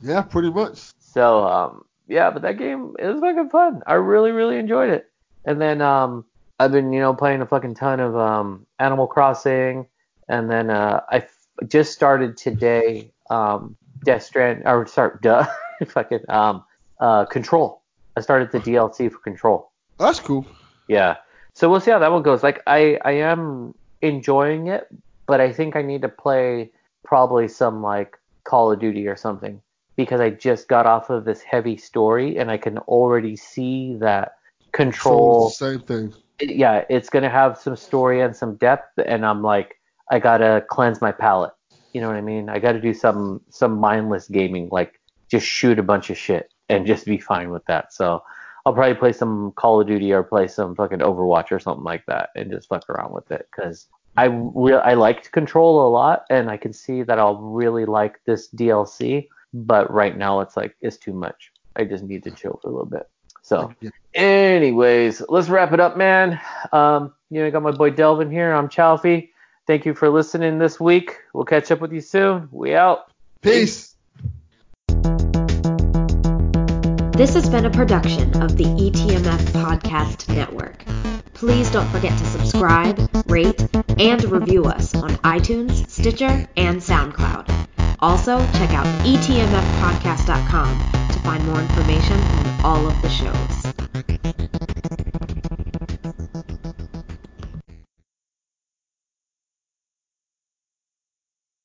Yeah, pretty much. So um yeah, but that game is fucking fun. I really really enjoyed it. And then um I've been you know playing a fucking ton of um Animal Crossing, and then uh I f- just started today um Death Strand or sorry duh fucking um uh Control. I started the DLC for Control. That's cool. Yeah. So we'll see how that one goes. Like I I am enjoying it, but I think I need to play probably some like Call of Duty or something because I just got off of this heavy story and I can already see that control same thing. Yeah, it's gonna have some story and some depth, and I'm like, I gotta cleanse my palate. You know what I mean? I gotta do some some mindless gaming, like just shoot a bunch of shit and just be fine with that. So I'll probably play some Call of Duty or play some fucking Overwatch or something like that and just fuck around with it because I re- I liked Control a lot, and I can see that I'll really like this DLC. But right now, it's like it's too much. I just need to chill for a little bit. So, anyways, let's wrap it up, man. Um, you know, I got my boy Delvin here. I'm Chaufie. Thank you for listening this week. We'll catch up with you soon. We out. Peace. This has been a production of the ETMF Podcast Network. Please don't forget to subscribe, rate, and review us on iTunes, Stitcher, and SoundCloud. Also, check out etmfpodcast.com to find more information on all of the shows.